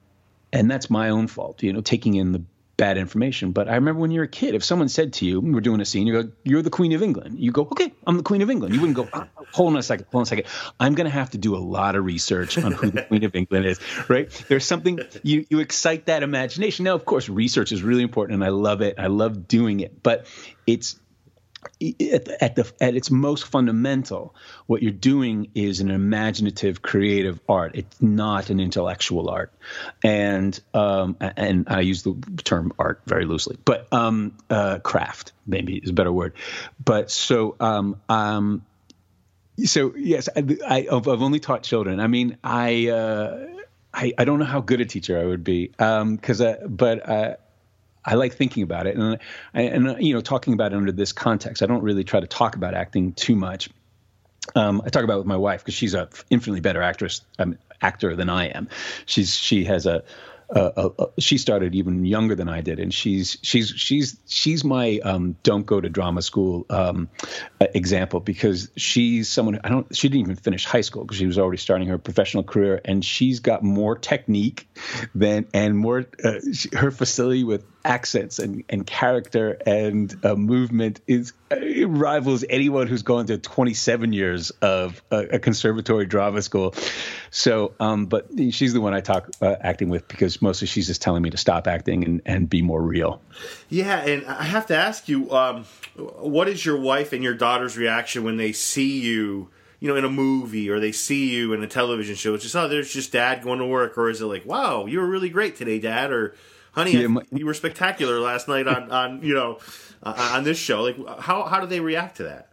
Speaker 4: and that's my own fault, you know, taking in the bad information. But I remember when you were a kid, if someone said to you, we're doing a scene, you go, "You're the Queen of England." You go, "Okay, I'm the Queen of England." You wouldn't go, "Ah, "Hold on a second, hold on a second. I'm going to have to do a lot of research on who the Queen of England is." Right? There's something you you excite that imagination. Now, of course, research is really important, and I love it. I love doing it, but it's at at the at its most fundamental, what you're doing is an imaginative, creative art. It's not an intellectual art, and um, and I use the term art very loosely, but um, uh, craft maybe is a better word. But so um, um, so yes, I, I've only taught children. I mean, I. Uh, I, I don't know how good a teacher I would be, because uh, but uh, I like thinking about it, and and uh, you know, talking about it under this context. I don't really try to talk about acting too much. Um, I talk about it with my wife because she's a infinitely better actress um, actor than I am. She's she has a, a, a, a she started even younger than I did, and she's she's she's she's my um, don't go to drama school um, example because she's someone I don't she didn't even finish high school because she was already starting her professional career, and she's got more technique than and more uh, her facility with accents and, and character and uh, movement is it rivals anyone who's gone to 27 years of a, a conservatory drama school. So, um, but she's the one I talk uh, acting with because mostly she's just telling me to stop acting and, and be more real.
Speaker 3: Yeah, and I have to ask you, um, what is your wife and your daughter's reaction when they see you, you know, in a movie or they see you in a television show? It's just, oh, there's just dad going to work, or is it like, wow, you were really great today, dad, or honey,
Speaker 4: Yeah, my-
Speaker 3: you were spectacular last night on, on you know, uh, on this show? Like, how how do they react to that?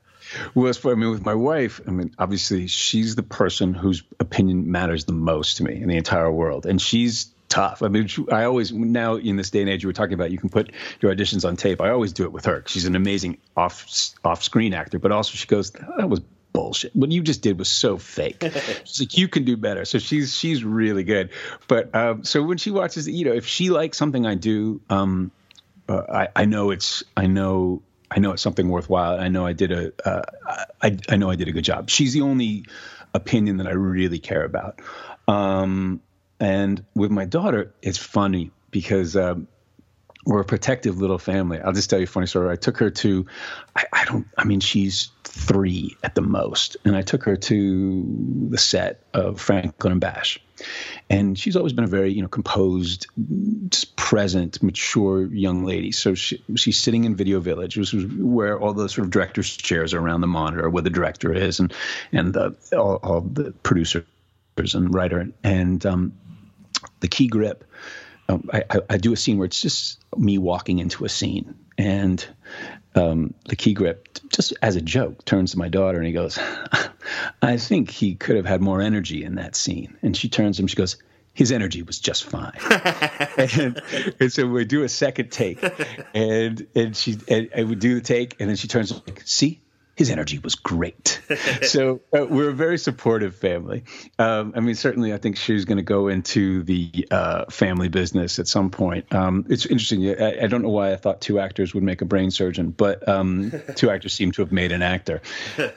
Speaker 4: Well, as for I mean, with my wife, I mean, obviously she's the person whose opinion matters the most to me in the entire world, and she's tough. I mean, I always now in this day and age, you were talking about you can put your auditions on tape. I always do it with her. She's an amazing off off screen actor, but also she goes, "That was bullshit. What you just did was so fake." [LAUGHS] she's like, "You can do better." So she's she's really good. But um, so when she watches, you know, if she likes something I do, um, uh, I, I know it's I know I know it's something worthwhile. I know I did a uh, I I know I did a good job. She's the only opinion that I really care about. Um, and with my daughter, it's funny because um, we're a protective little family. I'll just tell you a funny story. I took her to, I, I don't, I mean, she's three at the most, and I took her to the set of Franklin and Bash, and she's always been a very, you know, composed, just present, mature young lady. So she, she's sitting in Video Village, which is where all the sort of directors' chairs are around the monitor, where the director is, and and the, all, all the producers and writer, and um, the key grip. Um, I, I, I do a scene where it's just me walking into a scene, and um, the key grip, just as a joke, turns to my daughter and he goes, [LAUGHS] "I think he could have had more energy in that scene." And she turns to him, she goes, "His energy was just fine." [LAUGHS] and, and so we do a second take, and and she and, and we do the take, and then she turns like, "See." His energy was great. [LAUGHS] so uh, we're a very supportive family. Um, I mean, certainly, I think she's going to go into the uh, family business at some point. Um, it's interesting. I, I don't know why I thought two actors would make a brain surgeon, but um, [LAUGHS] two actors seem to have made an actor.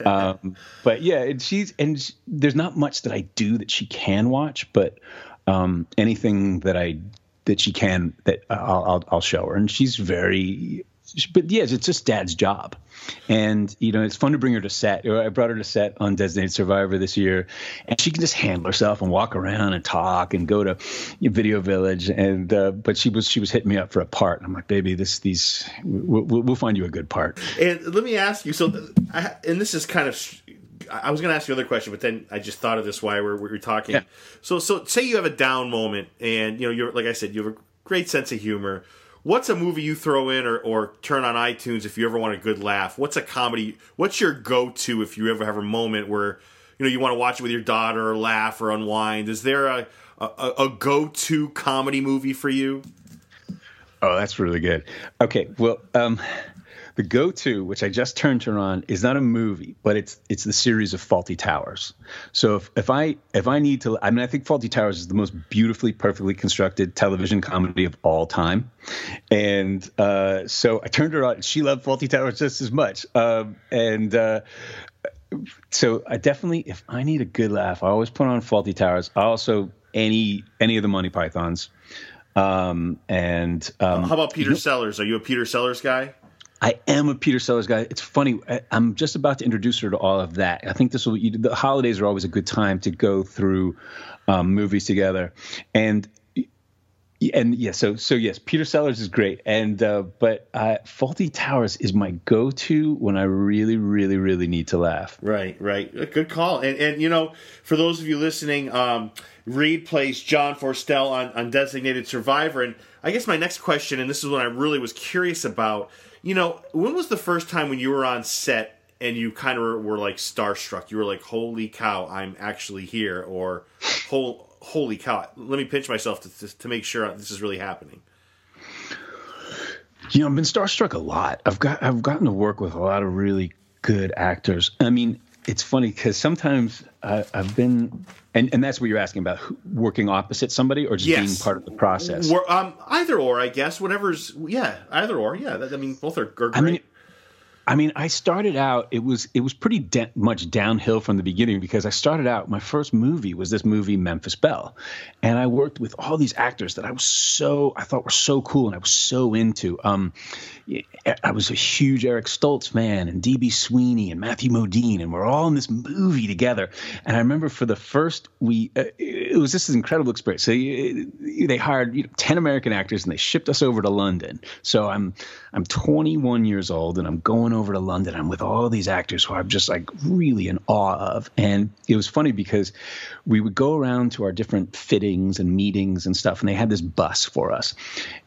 Speaker 4: Um, but yeah, and she's and sh there's not much that I do that she can watch, but um, anything that I that she can that I'll, I'll, I'll show her, and she's very. But yes, it's just dad's job, and you know it's fun to bring her to set. I brought her to set on Designated Survivor this year, and she can just handle herself and walk around and talk and go to Video Village. And uh, but she was she was hitting me up for a part, and I'm like, baby, this these we'll, we'll find you a good part.
Speaker 3: And let me ask you. So, I, and this is kind of I was going to ask you another question, but then I just thought of this while we were, we were talking.
Speaker 4: Yeah.
Speaker 3: So, so say you have a down moment, and you know, you're like I said, you have a great sense of humor. What's a movie you throw in or, or turn on iTunes if you ever want a good laugh? What's a comedy? What's your go to if you ever have a moment where you know you want to watch it with your daughter or laugh or unwind? Is there a a, a go to comedy movie for you?
Speaker 4: Oh, that's really good. Okay, well, um, the go-to, which I just turned her on, is not a movie, but it's it's the series of Fawlty Towers. So if, if I if I need to, I mean, I think Fawlty Towers is the most beautifully, perfectly constructed television comedy of all time, and uh, so I turned her on. She loved Fawlty Towers just as much, um, and. Uh, so I definitely, if I need a good laugh, I always put on Fawlty Towers. I also any any of the Monty Pythons, um, and um,
Speaker 3: How about Peter Sellers? Are you a Peter Sellers guy?
Speaker 4: I am a Peter Sellers guy. It's funny. I, I'm just about to introduce her to all of that. I think this will. You, the holidays are always a good time to go through um, movies together, and and yeah. So so yes, Peter Sellers is great, and uh, but uh, Fawlty Towers is my go-to when I really really really need to laugh.
Speaker 3: Right, right. Good call. And and you know, for those of you listening, um, Reed plays John Forstell on, on Designated Survivor. And I guess my next question, and this is what I really was curious about, you know, when was the first time when you were on set and you kind of were, were like starstruck? You were like, "Holy cow, I'm actually here," or "Holy holy cow, let me pinch myself to to, to make sure this is really happening."
Speaker 4: You know, I've been starstruck a lot. I've got I've gotten to work with a lot of really good actors. I mean, it's funny because sometimes I, I've been, and, and that's what you're asking about, working opposite somebody or just
Speaker 3: Yes.
Speaker 4: being part of the process.
Speaker 3: Um, either or, I guess. Whatever's, yeah, either or, yeah. That, I mean, both are, are great.
Speaker 4: I mean, I mean, I started out. It was it was pretty da- much downhill from the beginning because I started out. My first movie was this movie Memphis Belle, and I worked with all these actors that I was so I thought were so cool and I was so into. Um, I was a huge Eric Stoltz fan and DB Sweeney and Matthew Modine, and we're all in this movie together. And I remember for the first we uh, it was just an incredible experience. So uh, they hired you know, ten American actors and they shipped us over to London. So I'm I'm 21 years old and I'm going over to London. I'm with all these actors who I'm just like really in awe of. And it was funny because we would go around to our different fittings and meetings and stuff, and they had this bus for us.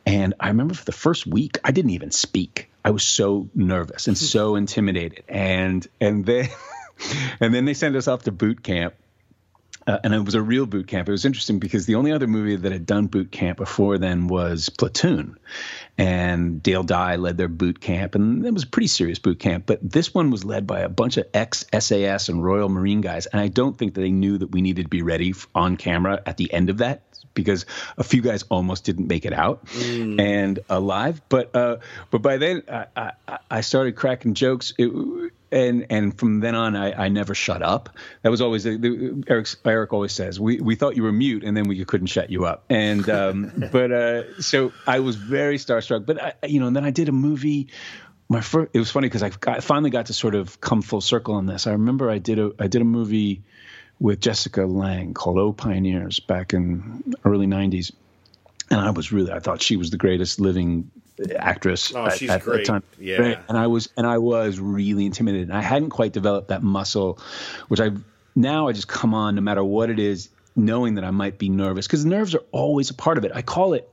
Speaker 4: And I remember for the first week, I didn't even speak. I was so nervous and so [LAUGHS] intimidated. And and then [LAUGHS] and then they sent us off to boot camp. Uh, and it was a real boot camp. It was interesting because the only other movie that had done boot camp before then was Platoon, and Dale Dye led their boot camp, and it was a pretty serious boot camp. But this one was led by a bunch of ex SAS and Royal Marine guys, and I don't think that they knew that we needed to be ready on camera at the end of that because a few guys almost didn't make it out and alive. But uh, but by then I, I, I started cracking jokes. It, and and from then on, I, I never shut up. That was always the, the, Eric. Eric always says we, we thought you were mute, and then we couldn't shut you up. And um, [LAUGHS] but uh, so I was very starstruck. But I, you know, and then I did a movie. My first, it was funny because I got, finally got to sort of come full circle on this. I remember I did a I did a movie with Jessica Lange called "Oh Pioneers" back in early '90s, and I was really I thought she was the greatest living actress
Speaker 3: Oh,
Speaker 4: at,
Speaker 3: she's
Speaker 4: at that
Speaker 3: great.
Speaker 4: time.
Speaker 3: Yeah.
Speaker 4: And I was and I was really intimidated. And I hadn't quite developed that muscle, which I now I just come on no matter what it is, knowing that I might be nervous because nerves are always a part of it. I call it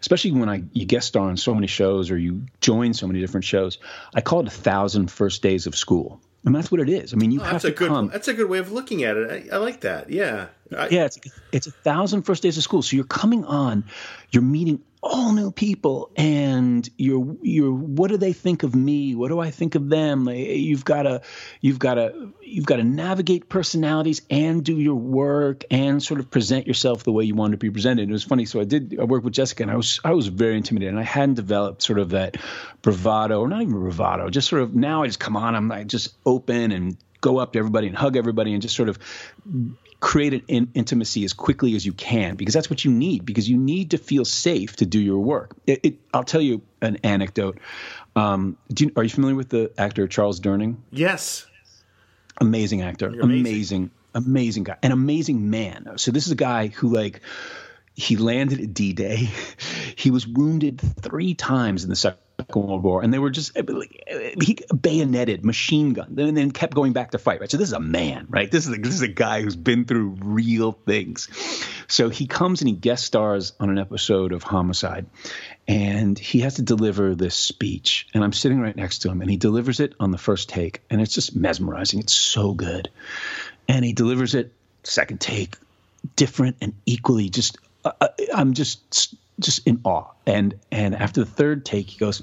Speaker 4: especially when I you guest star on so many shows or you join so many different shows. I call it a thousand first days of school. And that's what it is. I mean, you
Speaker 3: Oh,
Speaker 4: have
Speaker 3: that's
Speaker 4: to
Speaker 3: a good.
Speaker 4: come.
Speaker 3: That's a good way of looking at it. I, I like that. Yeah. I,
Speaker 4: Yeah, it's it's a thousand first days of school. So you're coming on, you're meeting all new people, and you're you're what do they think of me? What do I think of them? You've got to you've got to you've got to navigate personalities and do your work and sort of present yourself the way you want to be presented. It was funny. So I did I worked with Jessica, and I was I was very intimidated, and I hadn't developed sort of that bravado, or not even bravado, just sort of now I just come on, I'm like just open and go up to everybody and hug everybody and just sort of create an in- intimacy as quickly as you can because that's what you need because you need to feel safe to do your work. It, it, I'll tell you an anecdote. Um, do you, are you familiar with the actor Charles Durning?
Speaker 3: yes.
Speaker 4: Amazing actor,
Speaker 3: amazing.
Speaker 4: amazing, amazing guy, an amazing man. So this is a guy who like he landed at D-Day. He was wounded three times in the Second World War, and they were just he bayoneted, machine gun, and then kept going back to fight. Right, so this is a man, right? This is a, this is a guy who's been through real things. So he comes and he guest stars on an episode of Homicide, and he has to deliver this speech, and I'm sitting right next to him, and he delivers it on the first take, and it's just mesmerizing. It's so good, and he delivers it second take, different and equally just. I'm just just in awe. And and after the third take, he goes,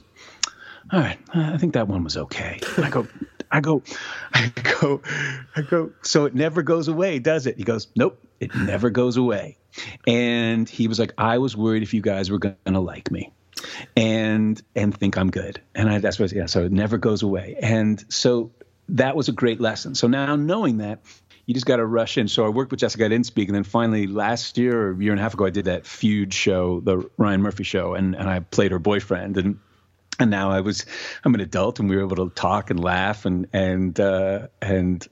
Speaker 4: "All right, I think that one was okay." And I go, [LAUGHS] I go, I go, I go. So it never goes away, does it? He goes, "Nope, it never goes away." And he was like, "I was worried if you guys were gonna like me." And and think I'm good, and I, that's what yeah. So it never goes away, and so that was a great lesson. So now knowing that, you just got to rush in. So I worked with Jessica. I didn't speak, and then finally last year or a year and a half ago, I did that feud show, the Ryan Murphy show, and and I played her boyfriend, and and now I was I'm an adult, and we were able to talk and laugh and and uh, and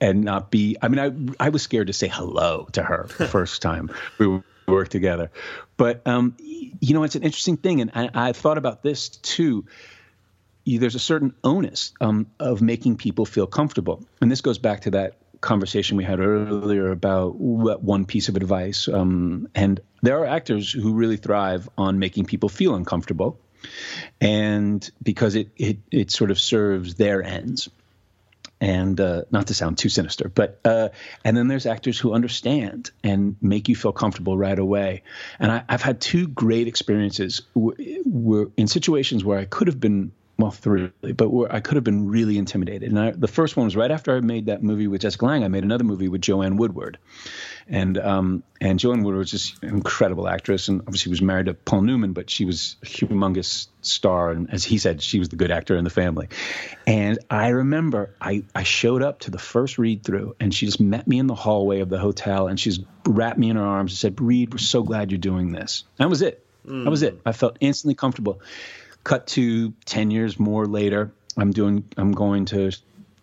Speaker 4: and not be. I mean, I I was scared to say hello to her the [LAUGHS] first time we worked together, but um, you know, it's an interesting thing, and I, I've thought about this too there's a certain onus um, of making people feel comfortable. And this goes back to that conversation we had earlier about one piece of advice. Um, and there are actors who really thrive on making people feel uncomfortable, and because it it it sort of serves their ends. And uh, not to sound too sinister, but uh, and then there's actors who understand and make you feel comfortable right away. And I, have had two great experiences w- w- in situations where I could have been well, three, but where I could have been really intimidated. And I, the first one was right after I made that movie with Jessica Lange. I made another movie with Joanne Woodward, and um, and Joanne Woodward was just an incredible actress, and obviously was married to Paul Newman, but she was a humongous star, and as he said, she was the good actor in the family. And I remember I I showed up to the first read through, and she just met me in the hallway of the hotel, and she's wrapped me in her arms and said, "Reed, we're so glad you're doing this." And that was it. Mm. That was it. I felt instantly comfortable. Cut to ten years more later, I'm doing. I'm going to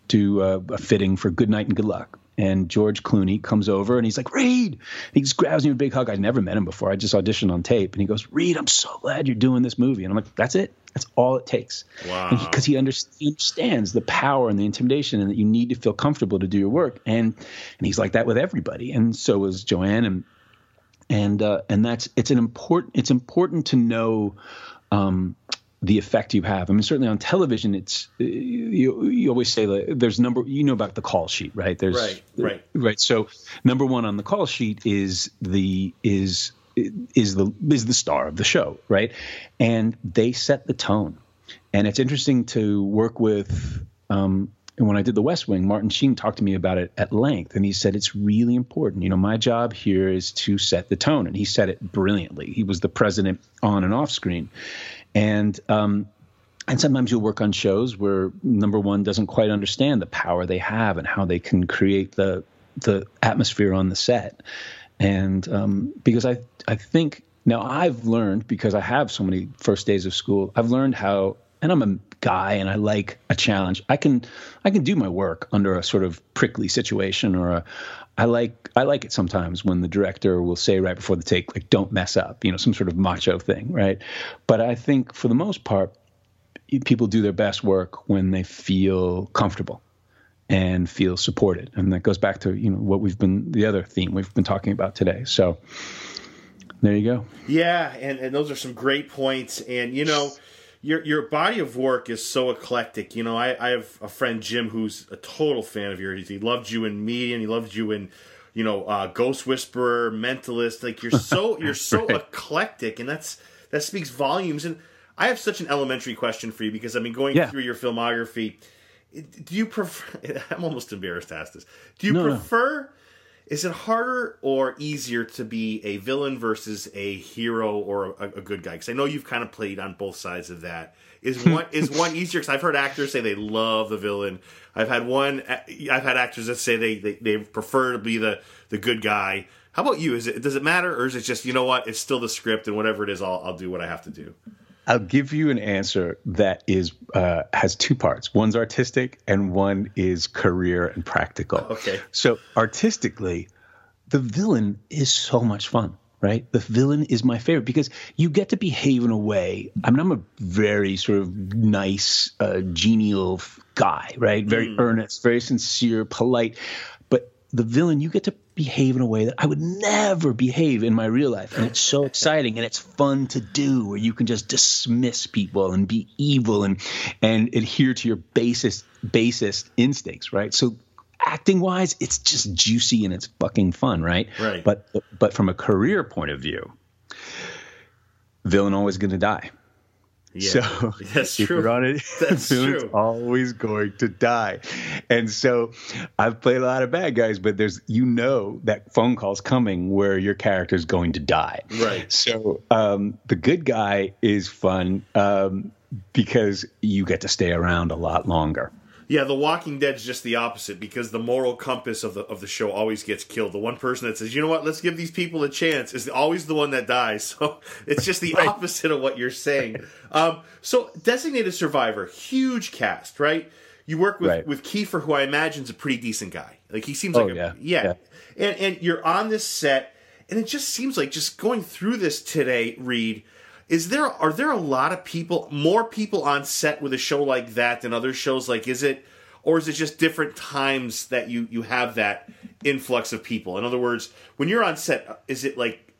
Speaker 4: do a, a fitting for Good Night and Good Luck. And George Clooney comes over and he's like, Reed. He just grabs me a big hug. I'd never met him before. I just auditioned on tape. And he goes, Reed, I'm so glad you're doing this movie. And I'm like, that's it. That's all it takes.
Speaker 3: Wow.
Speaker 4: Because he, he, understands the power and the intimidation and that you need to feel comfortable to do your work. And and he's like that with everybody. And so is Joanne. And and uh, and that's it's an important it's important to know um, the effect you have. I mean, certainly on television, it's you, you always say that there's number you know about the call sheet, right? There's
Speaker 3: right, right,
Speaker 4: right. So number one on the call sheet is the is is the is the star of the show, right? And they set the tone. And it's interesting to work with. Um, and when I did The West Wing, Martin Sheen talked to me about it at length, and he said it's really important. You know, my job here is to set the tone, and he said it brilliantly. He was the president on and off screen, and um, and sometimes you'll work on shows where number one doesn't quite understand the power they have and how they can create the the atmosphere on the set. And um, because I I think now I've learned because I have so many first days of school, I've learned how and I'm a guy and I like a challenge. I can I can do my work under a sort of prickly situation or a I like I like it sometimes when the director will say right before the take like don't mess up, you know, some sort of macho thing, right? But I think for the most part people do their best work when they feel comfortable and feel supported. And that goes back to, you know, what we've been the other theme we've been talking about today. So there you go.
Speaker 3: Yeah, and, and those are some great points. And you know, your your body of work is so eclectic. You know, I, I have a friend Jim who's a total fan of yours. He loved you in Medium. He loved you in, you know, uh, Ghost Whisperer, Mentalist. Like you're so [LAUGHS] you're so right. eclectic, and that's that speaks volumes. And I have such an elementary question for you because I mean, going yeah. through your filmography, do you prefer? [LAUGHS] I'm almost embarrassed to ask this. Do you no, prefer? No is it harder or easier to be a villain versus a hero or a, a good guy? Because I know you've kind of played on both sides of that. Is [LAUGHS] one is one easier? Because I've heard actors say they love the villain. I've had one. I've had actors that say they, they, they prefer to be the the good guy. How about you? Is it does it matter, or is it just you know what? It's still the script, and whatever it is, I'll I'll do what I have to do.
Speaker 4: I'll give you an answer that is uh, has two parts. One's artistic, and one is career and practical.
Speaker 3: Okay.
Speaker 4: So artistically, the villain is so much fun. right? The villain is my favorite because you get to behave in a way. I mean, I'm a very sort of nice, uh, genial guy, right? Very mm. earnest, very sincere, polite. But the villain, you get to behave in a way that I would never behave in my real life. And it's so exciting and it's fun to do where you can just dismiss people and be evil and and adhere to your basest basest instincts, right? So acting wise, it's just juicy and it's fucking fun, right?
Speaker 3: Right.
Speaker 4: But but from a career point of view, villain always going to die.
Speaker 3: Yeah, so [LAUGHS] that's [LAUGHS]
Speaker 4: if
Speaker 3: true.
Speaker 4: You're on it, [LAUGHS]
Speaker 3: that's true.
Speaker 4: always going to die. And so I've played a lot of bad guys, but there's you know that phone call's coming where your character is going to die.
Speaker 3: Right.
Speaker 4: So um, the good guy is fun um, because you get to stay around a lot longer.
Speaker 3: Yeah, The Walking Dead is just the opposite because the moral compass of the of the show always gets killed. The one person that says, "You know what? Let's give these people a chance," is always the one that dies. [LAUGHS] So it's just the [LAUGHS] right. opposite of what you're saying. Um, so, Designated Survivor, huge cast, right? You work with
Speaker 4: right.
Speaker 3: with Kiefer, who I imagine is a pretty decent guy. Like he seems like
Speaker 4: oh,
Speaker 3: a,
Speaker 4: yeah.
Speaker 3: yeah.
Speaker 4: yeah,
Speaker 3: and and you're on this set, and it just seems like just going through this today, Reed is there are there a lot of people more people on set with a show like that than other shows? Like is it or is it just different times that you you have that influx of people? In other words when you're on set is it like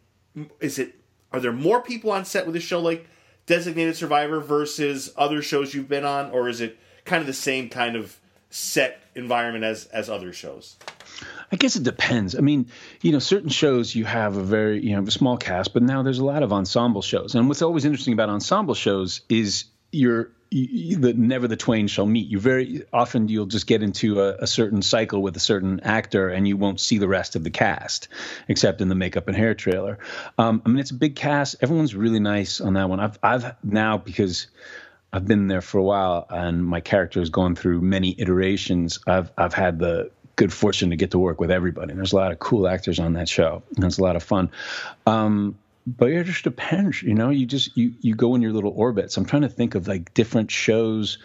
Speaker 3: is it are there more people on set with a show like designated survivor versus other shows you've been on? Or is it kind of the same kind of set environment as as other shows
Speaker 4: I guess it depends. I mean, you know, certain shows you have a very, you know, a small cast, but now there's a lot of ensemble shows. And what's always interesting about ensemble shows is you're the never the twain shall meet. You very often you'll just get into a, a, certain cycle with a certain actor, and you won't see the rest of the cast, except in the makeup and hair trailer. Um, I mean, it's a big cast. Everyone's really nice on that one. I've I've now because I've been there for a while, and my character has gone through many iterations. I've I've had the good fortune to get to work with everybody. There's a lot of cool actors on that show, and it's a lot of fun. Um, but it just depends, you know. You just you you go in your little orbits. I'm trying to think of like different shows.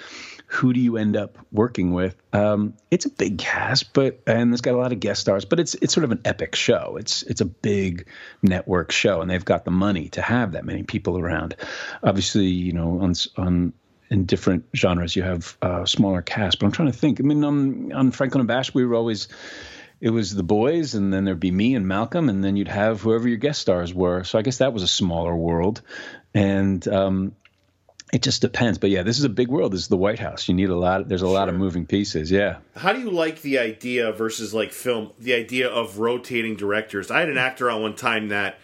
Speaker 4: Who do you end up working with? Um, it's a big cast, but and it's got a lot of guest stars. But it's it's sort of an epic show. It's it's a big network show, and they've got the money to have that many people around. Obviously, you know, on on in different genres. You have uh, smaller cast, but I'm trying to think. I mean, um, on Franklin and Bash, we were always it was the boys, and then there'd be me and Malcolm, and then you'd have whoever your guest stars were. So I guess that was a smaller world, and um, it just depends. But yeah, this is a big world. This is the White House. You need a lot. Of, there's a sure. lot of moving pieces. Yeah.
Speaker 3: How do you like the idea versus like film? The idea of rotating directors. I had an actor on one time that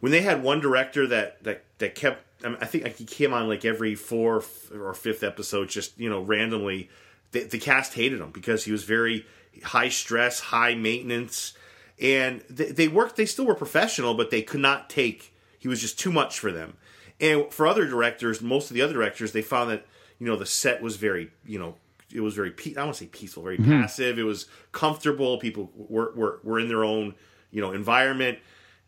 Speaker 3: when they had one director that that that kept I, mean, I think like he came on like every fourth or fifth episode, just you know, randomly. The, the cast hated him because he was very high stress, high maintenance, and they, they worked. They still were professional, but they could not take. He was just too much for them. And for other directors, most of the other directors, they found that you know the set was very you know it was very I want to say peaceful, very mm-hmm. passive. It was comfortable. People were, were were in their own you know environment.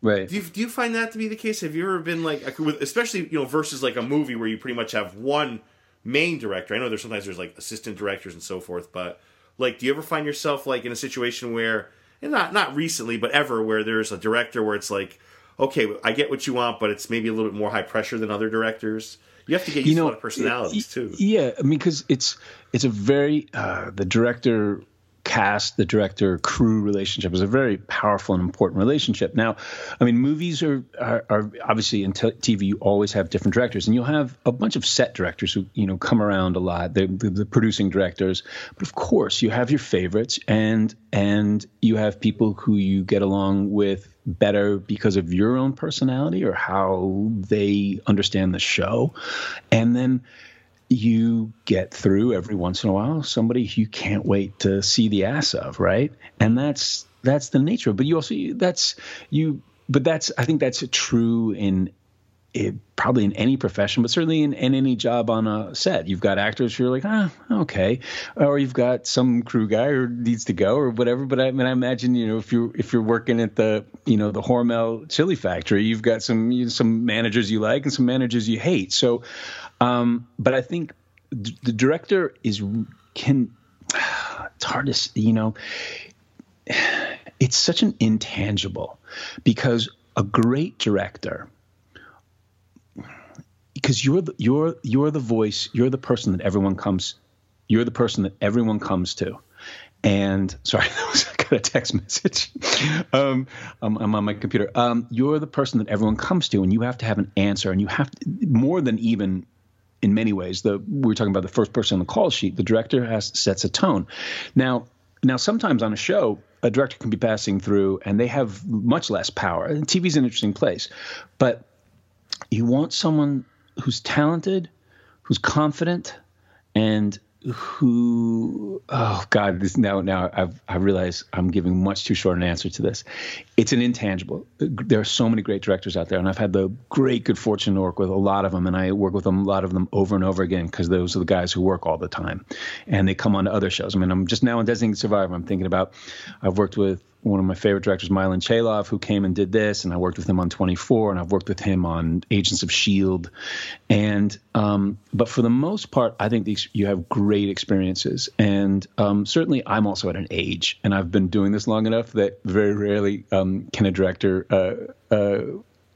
Speaker 4: Right.
Speaker 3: Do you, do you find that to be the case? Have you ever been like, especially you know, versus like a movie where you pretty much have one main director? I know there's sometimes there's like assistant directors and so forth, but like, do you ever find yourself like in a situation where, and not not recently, but ever, where there's a director where it's like, okay, I get what you want, but it's maybe a little bit more high pressure than other directors. You have to get used you know, to a lot of personalities too.
Speaker 4: Yeah, I mean, because it's it's a very uh, the director cast, the director crew relationship is a very powerful and important relationship. Now, I mean, movies are are, are obviously in t- TV. You always have different directors, and you'll have a bunch of set directors who you know come around a lot. The, the, the producing directors, but of course, you have your favorites, and and you have people who you get along with better because of your own personality or how they understand the show, and then you get through every once in a while somebody you can't wait to see the ass of, right? And that's that's the nature. But you also that's you. But that's I think that's true in it, probably in any profession, but certainly in, in, any job on a set. You've got actors who are like, ah, okay, or you've got some crew guy who needs to go or whatever. But I mean, I imagine you know if you're if you're working at the you know the Hormel chili factory, you've got some you know, some managers you like and some managers you hate. So um, but I think the director is can. It's hard to you know. It's such an intangible because a great director because you're the, you're you're the voice, you're the person that everyone comes you're the person that everyone comes to. And sorry, [LAUGHS] that was, I got a text message. [LAUGHS] um, I'm, I'm, on my computer. Um, you're the person that everyone comes to, and you have to have an answer, and you have to, more than even in many ways. The we were talking about the first person on the call sheet. The director has sets a tone. Now, now sometimes on a show, a director can be passing through, and they have much less power. And TV's an interesting place, but you want someone who's talented, who's confident, and who oh god this now now I've I realize I'm giving much too short an answer to this. It's an intangible. There are so many great directors out there, and I've had the great good fortune to work with a lot of them, and I work with them a lot of them over and over again because those are the guys who work all the time, and they come on to other shows. I mean, I'm just now in Designated Survivor. I'm thinking about I've worked with one of my favorite directors, Milan Cheylov, who came and did this, and I worked with him on 24, and I've worked with him on Agents of Shield, and um, but for the most part, I think these, you have great experiences, and um, certainly I'm also at an age, and I've been doing this long enough that very rarely um, can a director uh, uh,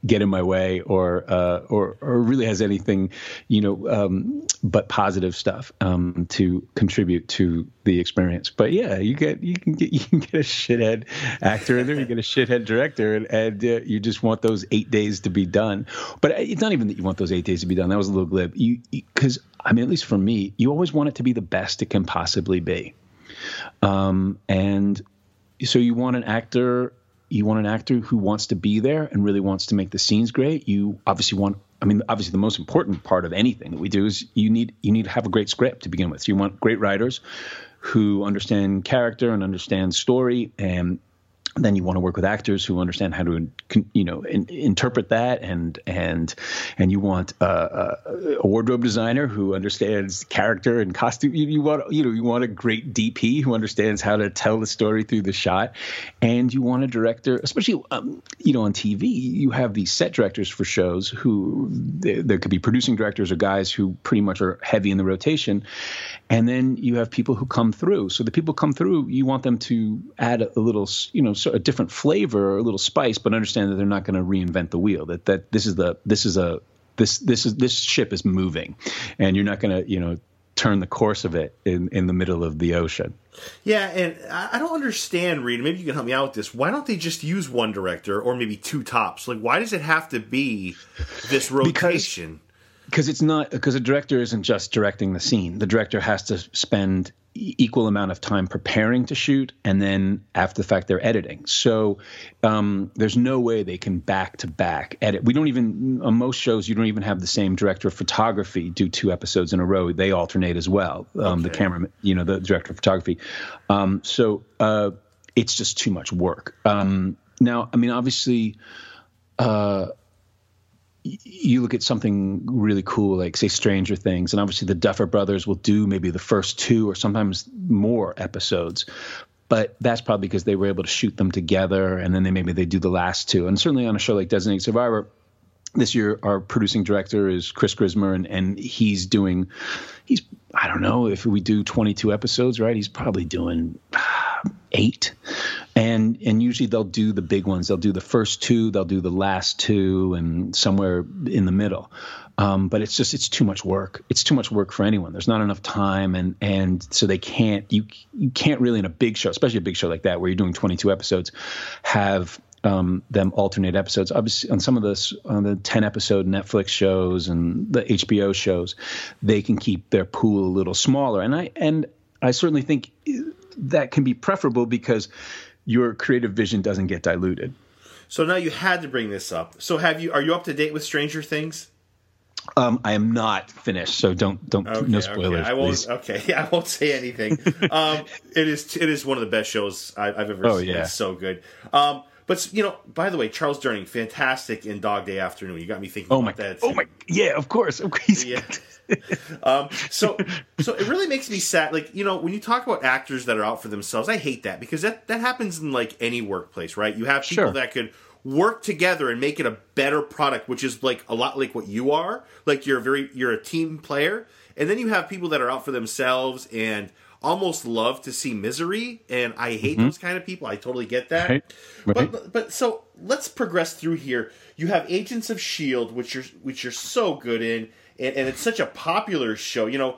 Speaker 4: get in my way or uh, or or really has anything you know um, but positive stuff um, to contribute to the experience. But yeah, you get you can get [LAUGHS] you can get a shithead actor in there, you get a shithead director, and, and uh, you just want those eight days to be done. But it's not even that you want those eight days to be done. That was a little glib. You because I mean, at least for me, you always want it to be the best it can possibly be. Um, and so you want an actor you want an actor who wants to be there and really wants to make the scenes great. You obviously want I mean, obviously the most important part of anything that we do is you need you need to have a great script to begin with. So you want great writers who understand character and understand story and then you want to work with actors who understand how to you know in, interpret that and and and you want a, a, wardrobe designer who understands character and costume. You, you, want you know you want a great DP who understands how to tell the story through the shot. And you want a director especially um, you know on TV you have these set directors for shows who there could be producing directors or guys who pretty much are heavy in the rotation. And then you have people who come through. So the people come through you want them to add a, a little you know a different flavor or a little spice, but understand that they're not going to reinvent the wheel. That that this is the this is a this this is this ship is moving, and you're not going to you know turn the course of it in in the middle of the ocean.
Speaker 3: Yeah, and I don't understand, Reed. Maybe you can help me out with this. Why don't they just use one director or maybe two tops? Like, why does it have to be this rotation?
Speaker 4: Because, it's not because a director isn't just directing the scene. The director has to spend equal amount of time preparing to shoot and then after the fact they're editing. So um, there's no way they can back to back edit. We don't even on most shows you don't even have the same director of photography do two episodes in a row. They alternate as well um, okay. the camera you know the director of photography. Um, so uh, it's just too much work. Um, now i mean obviously uh, you look at something really cool like say stranger things and obviously the duffer brothers will do maybe the first two or sometimes more episodes but that's probably because they were able to shoot them together and then they maybe they do the last two. And certainly on a show like designated survivor this year our producing director is chris grismer and, and he's doing he's i don't know if we do 22 episodes right he's probably doing uh, eight and and usually they'll do the big ones they'll do the first two they'll do the last two and somewhere in the middle um, but it's just it's too much work it's too much work for anyone there's not enough time and and so they can't you you can't really in a big show especially a big show like that where you're doing 22 episodes have um, them alternate episodes. Obviously, on some of this, on the ten episode Netflix shows and the HBO shows, they can keep their pool a little smaller. And I and I certainly think that can be preferable because your creative vision doesn't get diluted.
Speaker 3: So now you had to bring this up. So have you? Are you up to date with Stranger Things?
Speaker 4: Um, I am not finished, so don't don't okay, no spoilers.
Speaker 3: Okay. I won't. Please. Okay, [LAUGHS] I won't say anything. [LAUGHS] um, it is it is one of the best shows I, have ever oh, seen. Yeah. It's so good. Um, but you know, by the way, Charles Durning, fantastic in Dog Day Afternoon. You got me thinking
Speaker 4: oh
Speaker 3: about my,
Speaker 4: that. Too. Oh my, yeah, of course, of course.
Speaker 3: Yeah. um, so, [LAUGHS] so it really makes me sad. Like you know, when you talk about actors that are out for themselves, I hate that because that that happens in like any workplace, right? You have people sure. that could work together and make it a better product, which is like a lot like what you are. Like you're very you're a team player, and then you have people that are out for themselves and almost love to see misery, and I hate
Speaker 4: Mm-hmm.
Speaker 3: those kind of people. I totally get that.
Speaker 4: Right, right.
Speaker 3: But but so let's progress through here. You have Agents of Shield, which you're which you're so good in, and, and it's such a popular show. You know,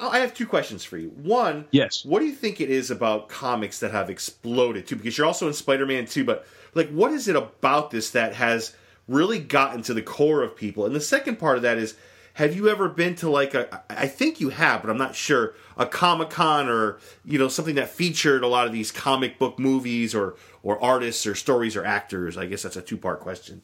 Speaker 3: I have two questions for you. One,
Speaker 4: Yes.
Speaker 3: what do you think it is about comics that have exploded too? Because you're also in Spider Man too, but like, what is it about this that has really gotten to the core of people? And the second part of that is, have you ever been to like a? I think you have, but I'm not sure. A Comic Con or you know something that featured a lot of these comic book movies or or artists or stories or actors. I guess that's a two part question.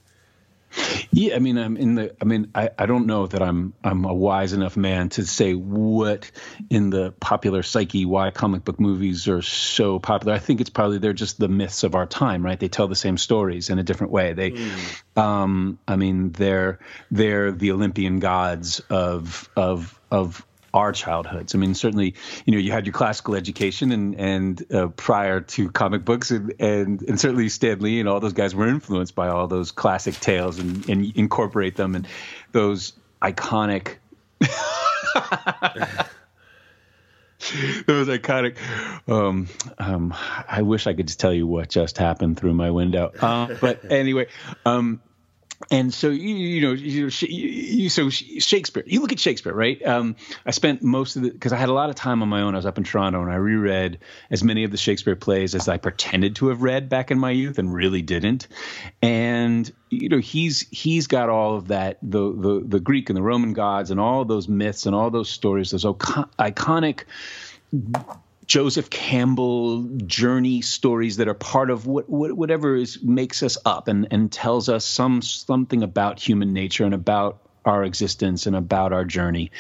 Speaker 4: Yeah, I mean, I'm in the. I mean, I, I don't know that I'm I'm a wise enough man to say what in the popular psyche why comic book movies are so popular. I think it's probably they're just the myths of our time, right? They tell the same stories in a different way. They, um, I mean, they're they're the Olympian gods of of of our childhoods. I mean, certainly, you know, you had your classical education, and and uh, prior to comic books, and, and and certainly Stan Lee and all those guys were influenced by all those classic tales and and incorporate them and those iconic. [LAUGHS] Those iconic. Um, um, I wish I could just tell you what just happened through my window. Uh, but anyway, um, and so you, you know you, you, so Shakespeare. You look at Shakespeare, right? Um, I spent most of the because I had a lot of time on my own. I was up in Toronto, and I reread as many of the Shakespeare plays as I pretended to have read back in my youth, and really didn't. And you know he's he's got all of that the the the Greek and the Roman gods and all those myths and all those stories, those icon- iconic. Joseph Campbell journey stories that are part of what, what whatever is makes us up and and tells us some something about human nature and about our existence and about our journey.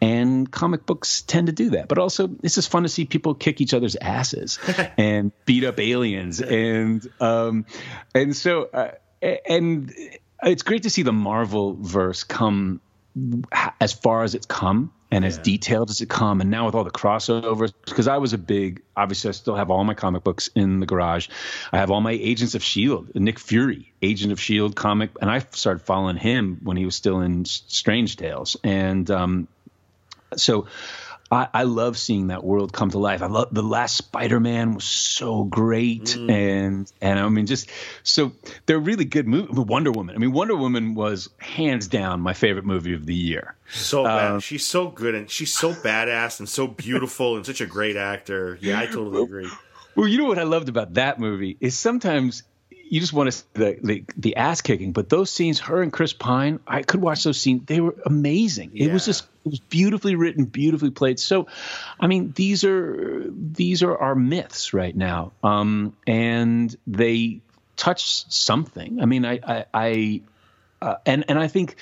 Speaker 4: And comic books tend to do that. But also it's just fun to see people kick each other's asses [LAUGHS] and beat up aliens and um and so uh, and it's great to see the Marvel verse come as far as it's come and as detailed as it come and now with all the crossovers because i was a big obviously i still have all my comic books in the garage. I have all my agents of shield nick fury agent of shield comic and i started following him when he was still in strange tales. And um, so I, I love seeing that world come to life. I love the last Spider-Man was so great, mm. and and I mean just so they're really good movies. Wonder Woman. I mean Wonder Woman was hands down my favorite movie of the year.
Speaker 3: So bad. Um, she's so good and she's so badass and so beautiful and such a great actor. Yeah, I totally agree.
Speaker 4: Well, you know what I loved about that movie is sometimes you just want to the, the the ass kicking, but those scenes, her and Chris Pine, I could watch those scenes. They were amazing. It was just it was beautifully written, beautifully played. So, I mean, these are these are our myths right now, um, and they touch something. I mean, I I, I uh, and and I think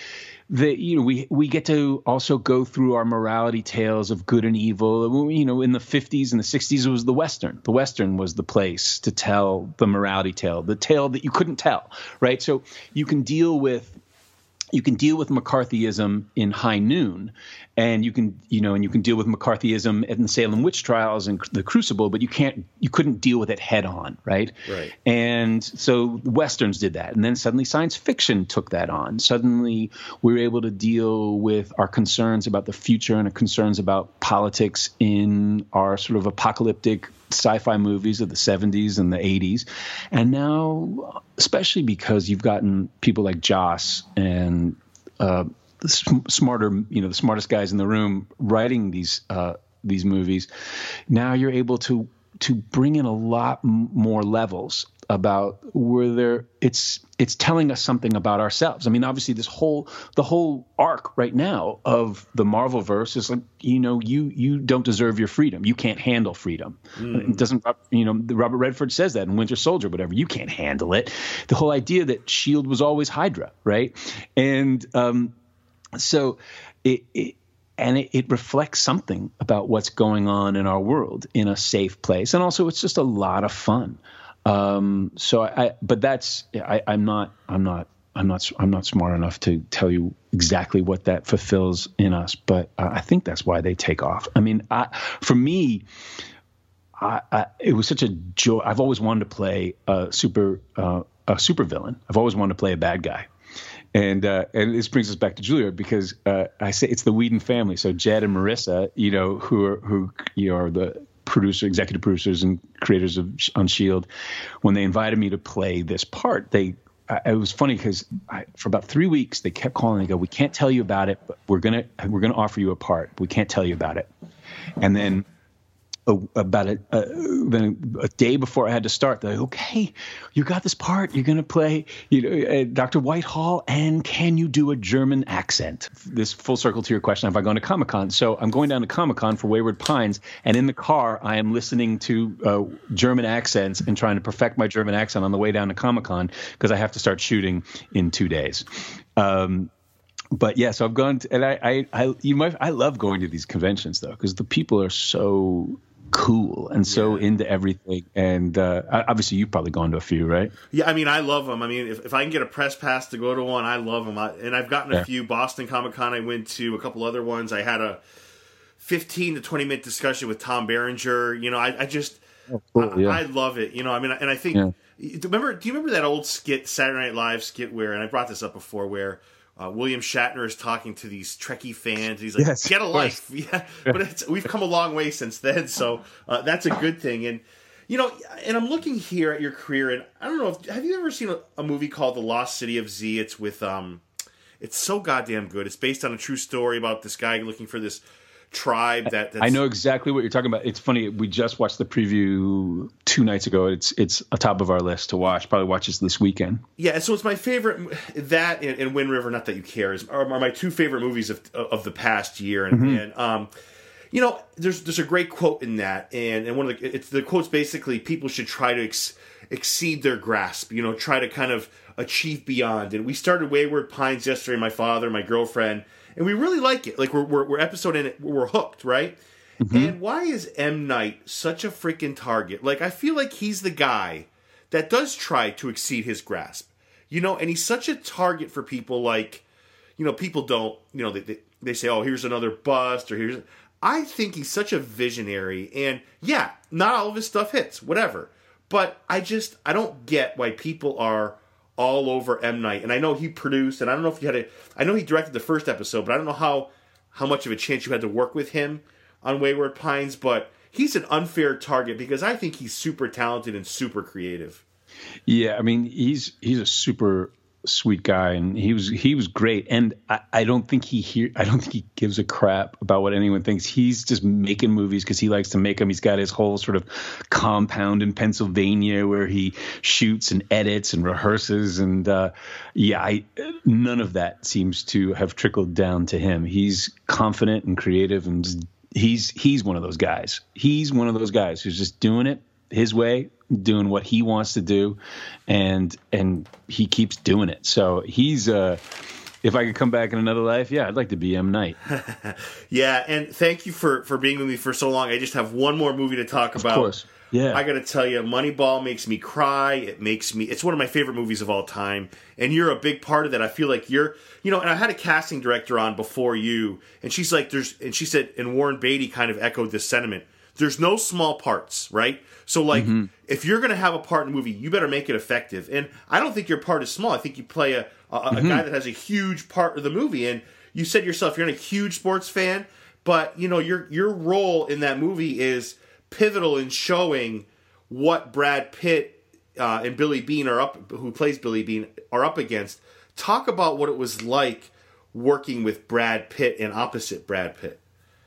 Speaker 4: that you know we we get to also go through our morality tales of good and evil. You know, in the 50s and the 60s, it was the western. The western was the place to tell the morality tale, the tale that you couldn't tell, right? So you can deal with you can deal with McCarthyism in High Noon, and you can you know and you can deal with McCarthyism in the Salem witch trials and the Crucible, but you can't you couldn't deal with it head on, right?
Speaker 3: Right.
Speaker 4: And so westerns did that, and then suddenly science fiction took that on. Suddenly we were able to deal with our concerns about the future and our concerns about politics in our sort of apocalyptic sci-fi movies of the 70s and the 80s and now especially because you've gotten people like Joss and uh, smarter you know the smartest guys in the room writing these uh, these movies now you're able to to bring in a lot more levels about where there it's it's telling us something about ourselves. I mean, obviously, this whole the whole arc right now of the Marvel verse is like you know you you don't deserve your freedom. You can't handle freedom. It doesn't you know Robert Redford says that in Winter Soldier, whatever. You can't handle it. The whole idea that Shield was always Hydra, right? And um, so it, it and it, it reflects something about what's going on in our world in a safe place, and also it's just a lot of fun. Um, so I, but that's I, I'm not I'm not I'm not I'm not smart enough to tell you exactly what that fulfills in us, but I think that's why they take off. I mean, I, for me, I, I, it was such a joy. I've always wanted to play a super uh, a super villain. I've always wanted to play a bad guy, and uh, and this brings us back to Juilliard because uh, I say it's the Whedon family. So Jed and Maurissa, you know, who are who you know, are the producer, executive producers, and creators of on Shield. When they invited me to play this part, they it was funny because for about three weeks they kept calling. They go, "We can't tell you about it, but we're gonna we're gonna offer you a part. We can't tell you about it." And then a, about a, a, a day before I had to start, they're like, okay, you got this part. You're going to play, you know, uh, Dr. Whitehall, and can you do a German accent? This full circle to your question: Have I gone to Comic Con? So I'm going down to Comic Con for Wayward Pines, and in the car I am listening to uh, German accents and trying to perfect my German accent on the way down to Comic Con because I have to start shooting in two days. Um, but yeah, so I've gone to, and I, I, I, you might, I love going to these conventions though, because the people are so cool and so yeah. into everything. And uh, obviously, you've probably gone to a few, right?
Speaker 3: Yeah, I mean, I love them. I mean, if, if I can get a press pass to go to one, I love them. I, and I've gotten a yeah. few Boston Comic Con. I went to a couple other ones. I had a fifteen to twenty minute discussion with Tom Berenger. You know, I, I just oh, cool. yeah. I, I, love it. You know, I mean, and I think. Remember? Do you remember that old skit, Saturday Night Live skit, where? And I brought this up before, where uh, William Shatner is talking to these Trekkie fans. He's like, yes, "Get a life." [LAUGHS] Yeah, but we've come a long way since then, so uh, that's a good thing. And you know, and I'm looking here at your career, and I don't know. If, have you ever seen a, a, movie called The Lost City of Z? It's with um, it's so goddamn good. It's based on a true story about this guy looking for this tribe that
Speaker 4: I know exactly what you're talking about. It's funny. We just watched the preview two nights ago. It's it's a top of our list to watch. Probably watches this this weekend.
Speaker 3: Yeah, so it's my favorite. That and, and Wind River. Not that you care is are, are, my two favorite movies of of the past year. And, mm-hmm. and um, you know, there's there's a great quote in that, and and one of the it's the quotes basically people should try to ex, exceed their grasp. You know, try to kind of achieve beyond. And we started Wayward Pines yesterday. My father, my girlfriend and we really like it. Like we're we're, we're episode in it, we're hooked, right? Mm-hmm. And why is M Night such a freaking target? Like I feel like he's the guy that does try to exceed his grasp, you know, and he's such a target for people. Like, you know, people don't, you know, they they, they say, oh, here's another bust, or here's. I think he's such a visionary, and yeah, not all of his stuff hits, whatever. But I just I don't get why people are all over M Night, and I know he produced, and I don't know if you had a, I know he directed the first episode, but I don't know how how much of a chance you had to work with him on Wayward Pines, but he's an unfair target because I think he's super talented and super creative.
Speaker 4: Yeah, I mean he's he's a super sweet guy and he was he was great. And I, I don't think he hear I don't think he gives a crap about what anyone thinks. He's just making movies because he likes to make them he's got his whole sort of compound in Pennsylvania where he shoots and edits and rehearses. And uh, yeah I none of that seems to have trickled down to him. He's confident and creative and he's he's one of those guys. He's one of those guys who's just doing it his way doing what he wants to do, and and he keeps doing it. So he's uh if I could come back in another life, yeah, I'd like to be M Night. [LAUGHS]
Speaker 3: yeah, and thank you for for being with me for so long. I just have one more movie to talk
Speaker 4: of
Speaker 3: about.
Speaker 4: Course. Yeah.
Speaker 3: I got to tell you, Moneyball makes me cry. It makes me. It's one of my favorite movies of all time, and you're a big part of that. I feel like you're, you know. And I had a casting director on before you, and she's like, "There's," and she said, and Warren Beatty kind of echoed this sentiment. There's no small parts, right? So like, mm-hmm. if you're going to have a part in a movie, you better make it effective. And I don't think your part is small. I think you play a a, mm-hmm. a guy that has a huge part of the movie. And you said yourself, you're not a huge sports fan, but you know your your role in that movie is pivotal in showing what Brad Pitt uh, and Billy Beane are up, who plays Billy Beane are up against. Talk about what it was like working with Brad Pitt and opposite Brad Pitt.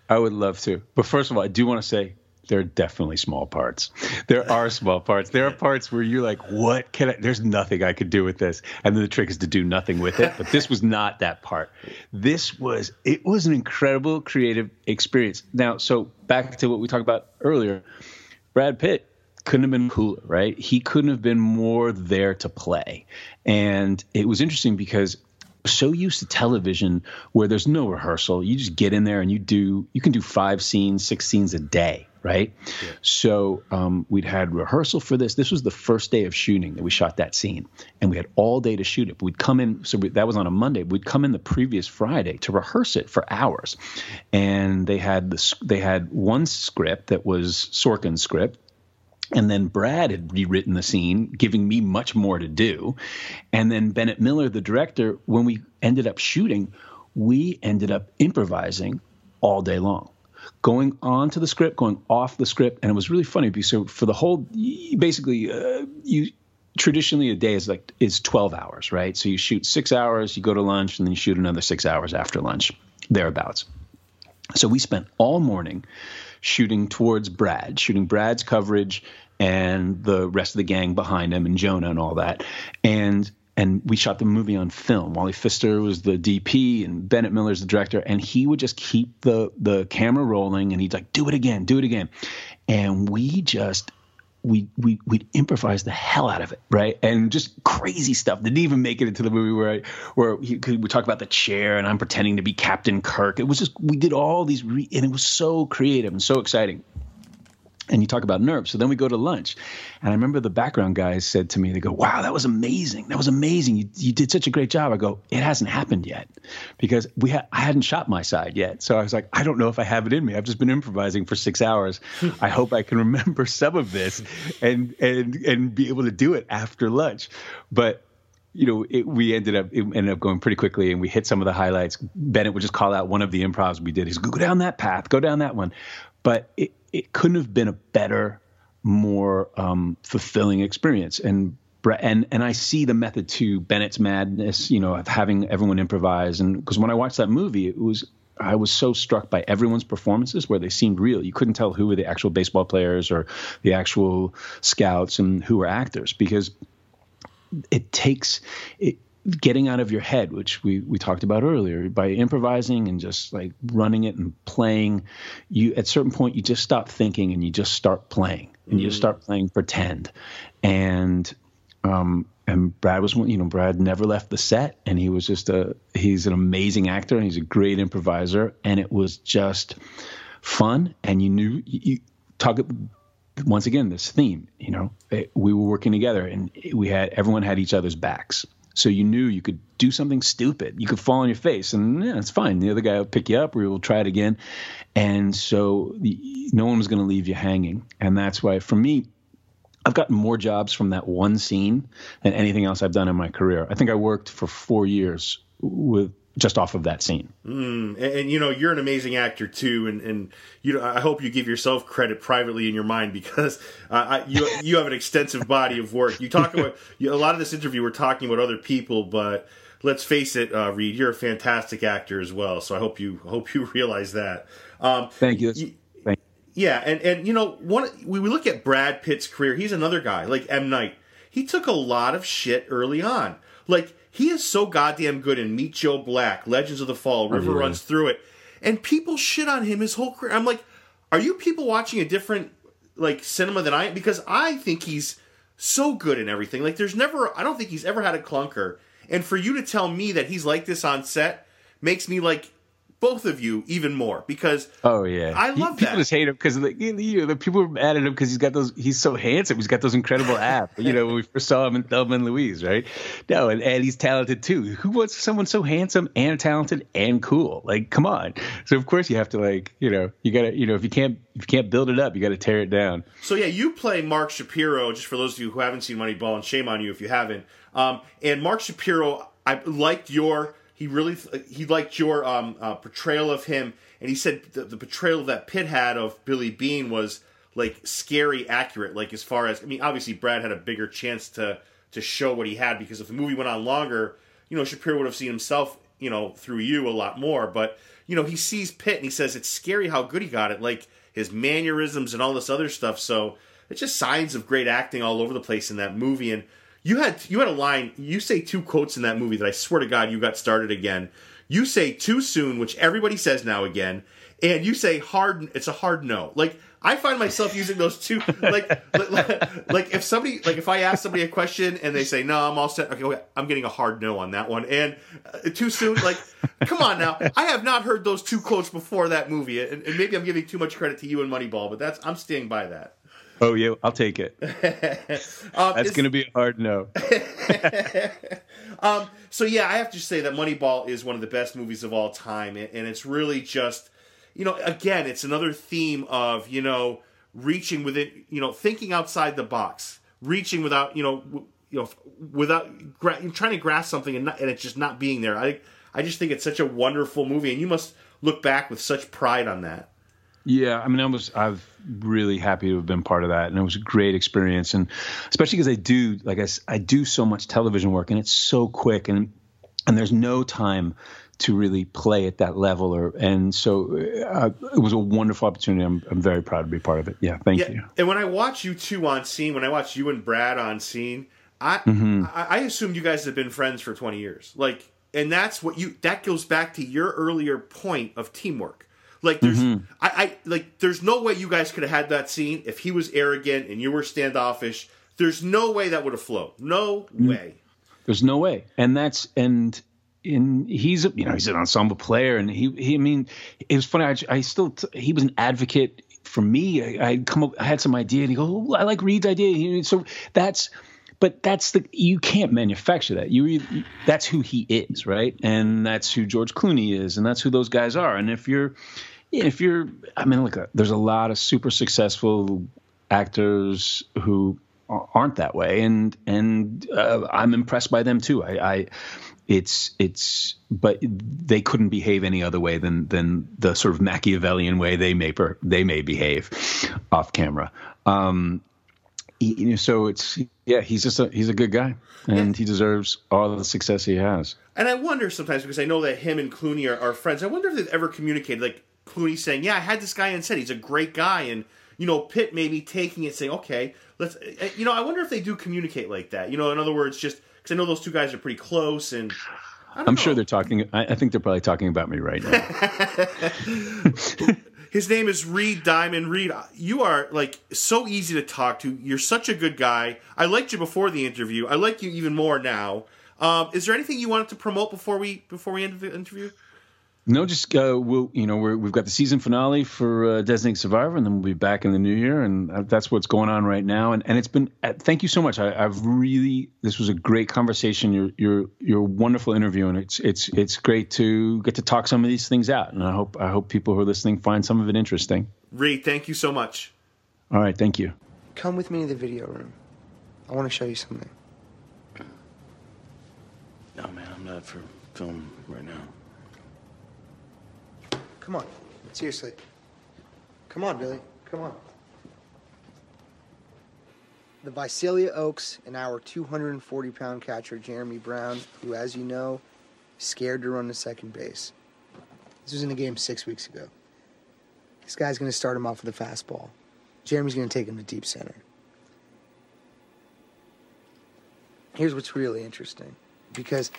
Speaker 4: I would love to, but first of all, I do want to say there are definitely small parts. There are small parts. There are parts where you're like, what can I? There's nothing I could do with this. And then the trick is to do nothing with it. But this was not that part. This was, it was an incredible creative experience. Now, so back to what we talked about earlier Brad Pitt couldn't have been cooler, right? He couldn't have been more there to play. And it was interesting because so used to television where there's no rehearsal. You just get in there and you do, you can do five scenes, six scenes a day right? Yeah. So um, we'd had rehearsal for this. This was the first day of shooting that we shot that scene, and we had all day to shoot it. We'd come in, so we, that was on a Monday. We'd come in the previous Friday to rehearse it for hours, and they had this. They had one script that was Sorkin's script. And then Brad had rewritten the scene, giving me much more to do. And then Bennett Miller, the director, when we ended up shooting, we ended up improvising all day long going on to the script, going off the script, and it was really funny because so for the whole, basically, uh, you traditionally a day is like is 12 hours, right? So you shoot six hours, you go to lunch, and then you shoot another six hours after lunch, thereabouts. So we spent all morning shooting towards Brad, shooting Brad's coverage and the rest of the gang behind him and Jonah and all that. And and we shot the movie on film. Wally Pfister was the DP and Bennett Miller's the director, and he would just keep the the camera rolling, and he'd like, "Do it again, do it again," and we just we we we'd improvise the hell out of it, right? And just crazy stuff. Didn't even make it into the movie where I, where he, we talk about the chair and I'm pretending to be Captain Kirk. It was just we did all these, re- and it was so creative and so exciting and you talk about nerves. So then we go to lunch, and I remember the background guys said to me, they go, "Wow, that was amazing! That was amazing! You, you did such a great job." I go, "It hasn't happened yet, because we ha- I hadn't shot my side yet." So I was like, "I don't know if I have it in me. I've just been improvising for six hours. I hope I can remember some of this, and and and be able to do it after lunch." But you know, it, we ended up it ended up going pretty quickly, and we hit some of the highlights. Bennett would just call out one of the improvs we did. He's go down that path, go down that one. But it, it couldn't have been a better, more um, fulfilling experience. And and and I see the method to Bennett's madness, you know, of having everyone improvise. And because when I watched that movie, it was I was so struck by everyone's performances where they seemed real. You couldn't tell who were the actual baseball players or the actual scouts and who were actors because it takes it, getting out of your head, which we, we talked about earlier, by improvising and just like running it and playing, you at a certain point you just stop thinking and you just start playing. And mm you just start playing pretend. And um and Brad was you know Brad never left the set. And he was just a he's an amazing actor. And he's a great improviser. And it was just fun. And you knew you, you talk once again this theme you know we were working together and we had everyone had each other's backs so you knew you could do something stupid. You could fall on your face, and yeah, it's fine. The other guy will pick you up, or we will try it again. And so the, no one was going to leave you hanging. And that's why, for me, I've gotten more jobs from that one scene than anything else I've done in my career. I think I worked for four years with just off of that scene.
Speaker 3: Mm, and, and, you know, you're an amazing actor too, and and you know, I hope you give yourself credit privately in your mind because uh, I, you you have an extensive body of work. You talk about you, a lot of this interview. We're talking about other people, but let's face it, uh, Reed, you're a fantastic actor as well. So I hope you hope you [LAUGHS] realize that.
Speaker 4: Um, Thank you.
Speaker 3: you yeah, and and you know, one we, we look at Brad Pitt's career. He's another guy like M Night. He took a lot of shit early on, like he is so goddamn good in Meet Joe Black, Legends of the Fall, oh, River Runs Through It, and people shit on him his whole career. I'm like, are you people watching a different like cinema than I am? Because I think he's so good in everything. Like, there's never, I don't think he's ever had a clunker. And for you to tell me that he's like this on set makes me like both of you even more because
Speaker 4: oh yeah.
Speaker 3: I love
Speaker 4: he,
Speaker 3: that.
Speaker 4: people just hate him because you know the people are mad at him because he's got those he's so handsome. He's got those incredible [LAUGHS] abs. You know when we first saw him in Thelma and Louise right? No and, and he's talented too. Who wants someone so handsome and talented and cool? Like come on. So of course you have to like you know you gotta you know if you can't if you can't build it up you gotta tear it down.
Speaker 3: So yeah you play Mark Shapiro just for those of you who haven't seen Moneyball and shame on you if you haven't. Um, and Mark Shapiro I liked your he really he liked your um, uh, portrayal of him, and he said the, the, portrayal that Pitt had of Billy Beane was like scary accurate. Like as far as I mean, obviously Brad had a bigger chance to to show what he had because if the movie went on longer, you know Shapiro would have seen himself, you know, through you a lot more. But you know he sees Pitt and he says it's scary how good he got it, like his mannerisms and all this other stuff. So it's just signs of great acting all over the place in that movie and you had you had a line. You say two quotes in that movie that I swear to God you got started again. You say too soon, which everybody says now again, and you say hard. It's a hard no. Like I find myself using those two. Like, like, like, if somebody, like, if I ask somebody a question and they say no, I'm all set. Okay, I'm getting a hard no on that one. And uh, too soon, like, come on now. I have not heard those two quotes before that movie, and, and maybe I'm giving too much credit to you and Moneyball, but that's I'm staying by that.
Speaker 4: Oh yeah, I'll take it. [LAUGHS] um, That's going to be a hard no. [LAUGHS]
Speaker 3: um, so yeah, I have to say that Moneyball is one of the best movies of all time, and it's really just, you know, again, it's another theme of you know reaching within, you know, thinking outside the box, reaching without, you know, w- you know, without gra- trying to grasp something and, not, and it's just not being there. I I just think it's such a wonderful movie, and you must look back with such pride on that.
Speaker 4: Yeah, I mean, I was I've really happy to have been part of that, and it was a great experience, and especially because I do like I, I do so much television work, and it's so quick, and and there's no time to really play at that level, or and so uh, it was a wonderful opportunity. I'm I'm very proud to be part of it. Yeah, thank
Speaker 3: Yeah,
Speaker 4: you.
Speaker 3: and when I watch you two on scene, when I watch you and Brad on scene, I
Speaker 4: Mm-hmm.
Speaker 3: I, I assumed you guys have been friends for twenty years. Like, and that's what you that goes back to your earlier point of teamwork. Like, there's
Speaker 4: Mm-hmm.
Speaker 3: I, I like there's no way you guys could have had that scene if he was arrogant and you were standoffish. There's no way that would have flowed. No
Speaker 4: Mm-hmm.
Speaker 3: way.
Speaker 4: There's no way, and that's and in he's a you know he's an ensemble player, and he he I mean it was funny. I, I still t- he was an advocate for me. I I'd come up, I had some idea, and he goes, oh, "I like Reed's idea." He- So that's. But that's the you can't manufacture that. You, you that's who he is, right? And that's who George Clooney is, and that's who those guys are. And if you're, if you're, I mean, look, there's a lot of super successful actors who aren't that way, and and uh, I'm impressed by them too. I, I it's it's but they couldn't behave any other way than than the sort of Machiavellian way they may per, they may behave off camera. Um, you know, so it's yeah, he's just a he's a good guy, and he deserves all the success he has.
Speaker 3: And I wonder sometimes because I know that him and Clooney are, are friends. I wonder if they've ever communicated, like Clooney saying, "Yeah, I had this guy on set. He's a great guy," and you know, Pitt maybe taking it, saying, "Okay, let's." uh, You know, I wonder if they do communicate like that. You know, in other words, just because I know those two guys are pretty close, and
Speaker 4: I'm
Speaker 3: know.
Speaker 4: sure they're talking. I, I think they're probably talking about me right now. [LAUGHS]
Speaker 3: His name is Reed Diamond. Reed, you are like so easy to talk to. You're such a good guy. I liked you before the interview. I like you even more now. Um, is there anything you wanted to promote before we before we end the interview?
Speaker 4: No, just uh, we'll you know we're, we've got the season finale for uh, Designated Survivor, and then we'll be back in the new year, and uh, that's what's going on right now. And and it's been uh, thank you so much. I, I've really this was a great conversation. Your your you're you're a wonderful interview, and it's it's it's great to get to talk some of these things out. And I hope I hope people who are listening find some of it interesting.
Speaker 3: Reed, thank you so much.
Speaker 4: All right, thank you.
Speaker 1: Come with me to the video room. I want to show you something.
Speaker 2: No, man, I'm not for film right now.
Speaker 1: Come on. Seriously. Come on, Billy. Come on. The Visalia Oaks and our 240 pound catcher, Jeremy Brown, who, as you know, is scared to run to second base. This was in the game six weeks ago. This guy's going to start him off with a fastball. Jeremy's going to take him to deep center. Here's what's really interesting because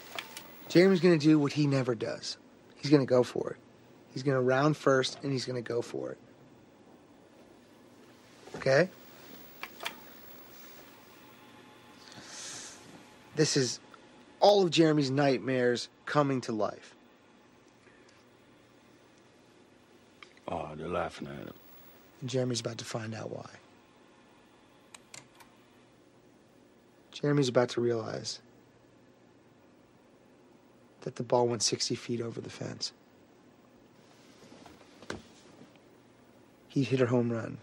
Speaker 1: Jeremy's going to do what he never does. He's going to go for it. He's going to round first and he's going to go for it. Okay? This is all of Jeremy's nightmares coming to life.
Speaker 2: Oh, they're laughing at him.
Speaker 1: And Jeremy's about to find out why. Jeremy's about to realize that the ball went 60 feet over the fence. He hit a home run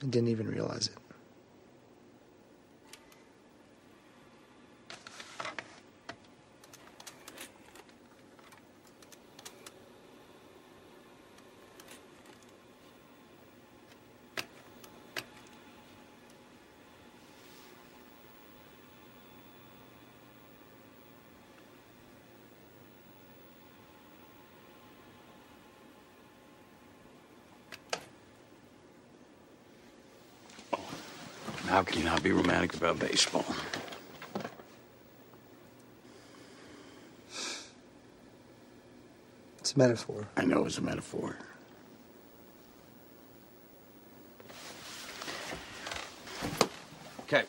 Speaker 1: and didn't even realize it.
Speaker 2: How can you not be romantic about baseball?
Speaker 1: It's a metaphor.
Speaker 2: I know it's a metaphor. Okay.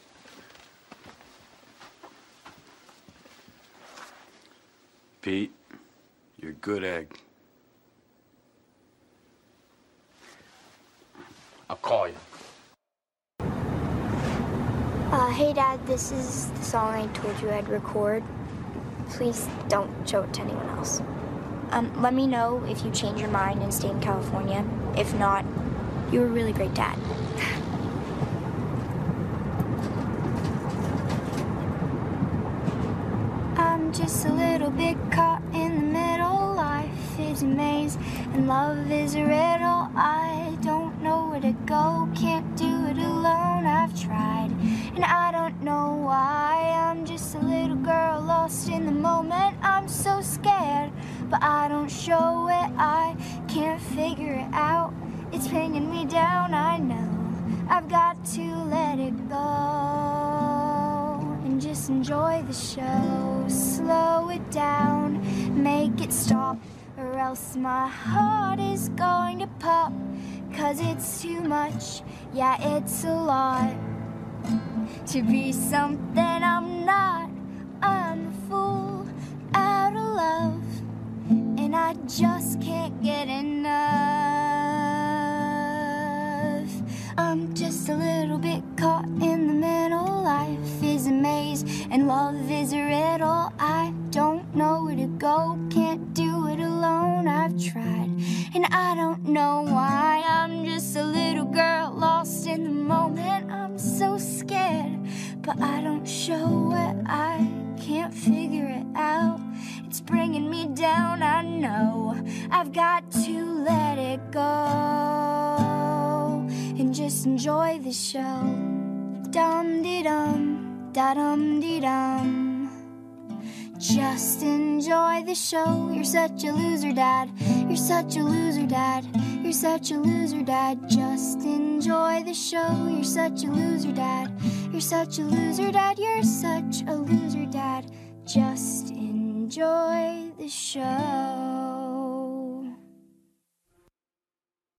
Speaker 2: Pete, you're a good egg. I'll call you.
Speaker 5: Uh, hey Dad, this is the song I told you I'd record. Please don't show it to anyone else. Um, let me know if you change your mind and stay in California. If not, You were a really great dad. [LAUGHS] I'm just a little bit caught in the middle. Life is a maze and love is a riddle. But I don't show it. I can't figure it out. It's bringing me down, I know. I've got to let it go and just enjoy the show. Slow it down, make it stop, or else my heart is going to pop. Cause it's too much, yeah, it's a lot to be something I'm get enough. I'm just a little bit caught in the middle. Life is a maze, and love is a riddle. I don't know where to go, can't do it alone. I've tried, and I don't know why. I'm just a little girl lost in the moment. I'm so scared, but I don't show it. I can't figure it out. It's bringing me down, I know. I've got to let it go and just enjoy the show. Dum de dum, da dum de dum. Just enjoy the show. You're such a loser, Dad. You're such a loser, Dad. You're such a loser, Dad. Just enjoy the show. You're such a loser, Dad. You're such a loser, Dad. You're such a loser, Dad. Just enjoy the show.